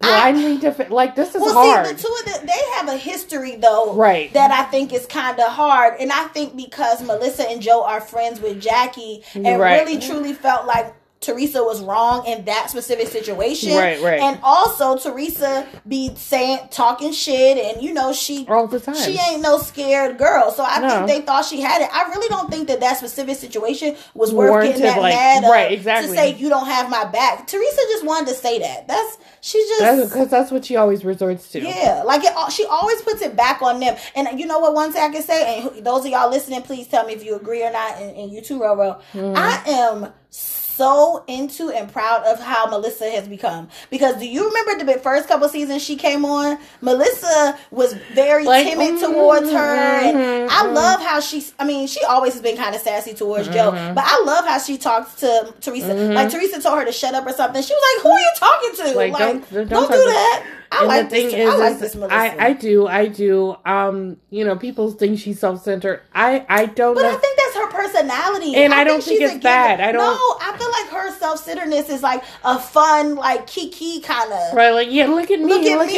Blindly defend, like, this is Well, hard. see, the two of them, they have a history though, Right. That I think is kind of hard, and I think because Melissa and Joe are friends with Jackie, and Right. really truly felt like Teresa was wrong in that specific situation, Right, right. And also Teresa be saying talking shit, and you know she all the time. she ain't no scared girl. So I No. think they thought she had it. I really don't think that that specific situation was worth Warranted, getting that like- mad right, exactly. to say you don't have my back. Teresa just wanted to say that. That's she just because that's what she always resorts to. yeah, like it, she always puts it back on them. And you know what? One thing I can say, and those of y'all listening, please tell me if you agree or not. And, and you too, Roro. Mm-hmm. I am so into and proud of how Melissa has become. Because do you remember the first couple seasons she came on? Melissa was very Like, timid mhm, towards her, and mhm, I mhm. love how she. I mean, she always has been kind of sassy towards Joe, Mhm. but I love how she talks to Teresa. Like Teresa told her to shut up or something. She was like, "Who are you talking to? Like, Like, don't- don't, don't do that." I and like the thing this. is, I like is I, I do, I do. Um, you know, people think she's self-centered. I, I don't But know. I think that's her personality. And I don't think she's it's bad. I don't- No, I feel like her self-centeredness is like a fun, like kiki kind of. right? Like, yeah, look at me, Look at me, yeah. look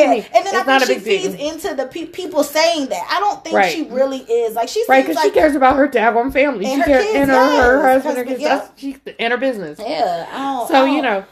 at me. And then it's I not a think she feeds thing, into the pe- people saying that. I don't think Right. she really is. Like she's right? Because like she cares about her daggone family. And she her cares, kids, and her, her yes. husband, her Husband, kids. yeah. She's in her business. yeah. I don't, So you know, I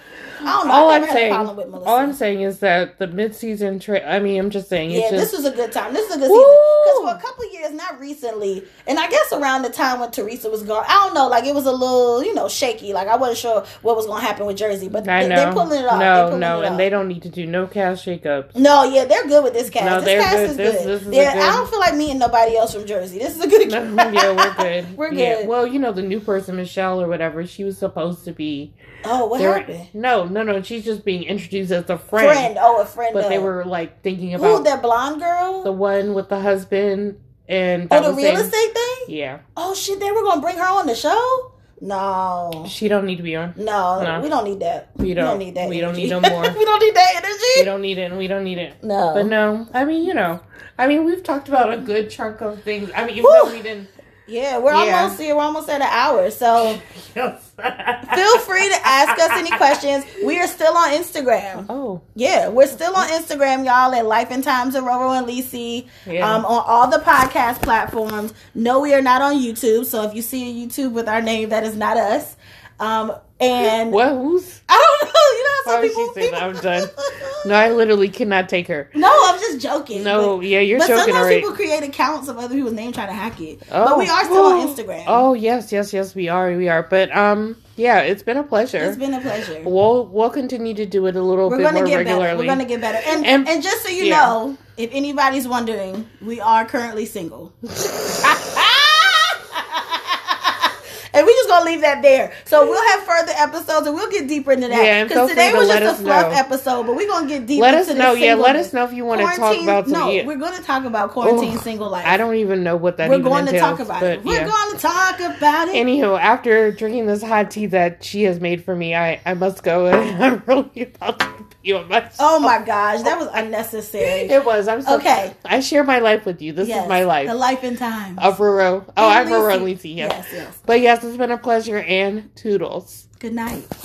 don't know. all I I'm never had a saying, with all I'm saying is that the mid-season trade. I mean, I'm just saying, yeah, it's just this was a good time. This is a good Woo! season because for a couple years, not recently, and I guess around the time when Teresa was gone, I don't know. Like it was a little, you know, shaky. Like I wasn't sure what was going to happen with Jersey, but I they, know. they're pulling it off. No, no, and they don't need to do no cast shakeups. No, yeah, they're good with this cast. No, this they're cast good. is This- good. this is yeah, good- I don't feel like meeting nobody else from Jersey. This is a good. [laughs] No, [laughs] yeah, we're good. [laughs] We're Yeah. good. Well, you know, the new person, Michelle or whatever, she was supposed to be. oh, what happened? No, no, no. She's just being introduced as a friend. Friend. Oh, a friend. But they were like thinking Ooh, about that blonde girl. the one with the husband and oh, the real saying- estate thing. Yeah, Oh shit, they were gonna bring her on the show. No, she don't need to be on. no, No. we don't need that. We don't. need that. We don't need no [laughs] more. we don't need that energy. We don't need it, and we don't need it. No. But no, I mean, you know, I mean, we've talked about a good chunk of things. I mean, even Whew. though we didn't. Yeah, we're Yeah. almost here. We're almost at an hour. So [laughs] Yes. feel free to ask us any questions. We are still on Instagram. Oh, Yeah, we're still on Instagram, y'all, at Life and Times of Roro and Lisi. Yeah. Um, on all the podcast platforms. No, we are not on YouTube. So if you see a YouTube with our name, that is not us. Um, and well, who's? I don't [laughs] know. You know how some people. she say that? I'm people- done. [laughs] No, I literally cannot take her. No, I'm just joking. No, but, yeah, you're but joking sometimes already. people create accounts of other people's name trying to hack it. Oh. But we are still on [gasps] Instagram. Oh yes, yes, yes, we are, we are. But um, yeah, it's been a pleasure. It's been a pleasure. we'll we'll continue to do it a little We're bit more get better. We're gonna get better. And, And- and just so you yeah. know, if anybody's wondering, we are currently single. [laughs] And we just gonna leave that there. So we'll have further episodes and we'll get deeper into that. Yeah, Because today was just a fluff know. episode, but we're gonna get deeper. let us know. Yeah, let us know if you want to talk about. No, yeah. we're gonna talk about quarantine single life. I don't even know what that we're going to talk about it. We're yeah. going to talk about it. Anywho, after drinking this hot tea that she has made for me, I, I must go. [laughs] And I'm really about to pee on myself. oh my gosh, that was unnecessary. [laughs] It was. I'm so Okay. I share my life with you. This Yes, is my life. The life and time. Of Roro. Oh, And I'm Roro and. Lisi. Yes. Yes, yes. But yes, it's been a pleasure and toodles. Good night. [laughs]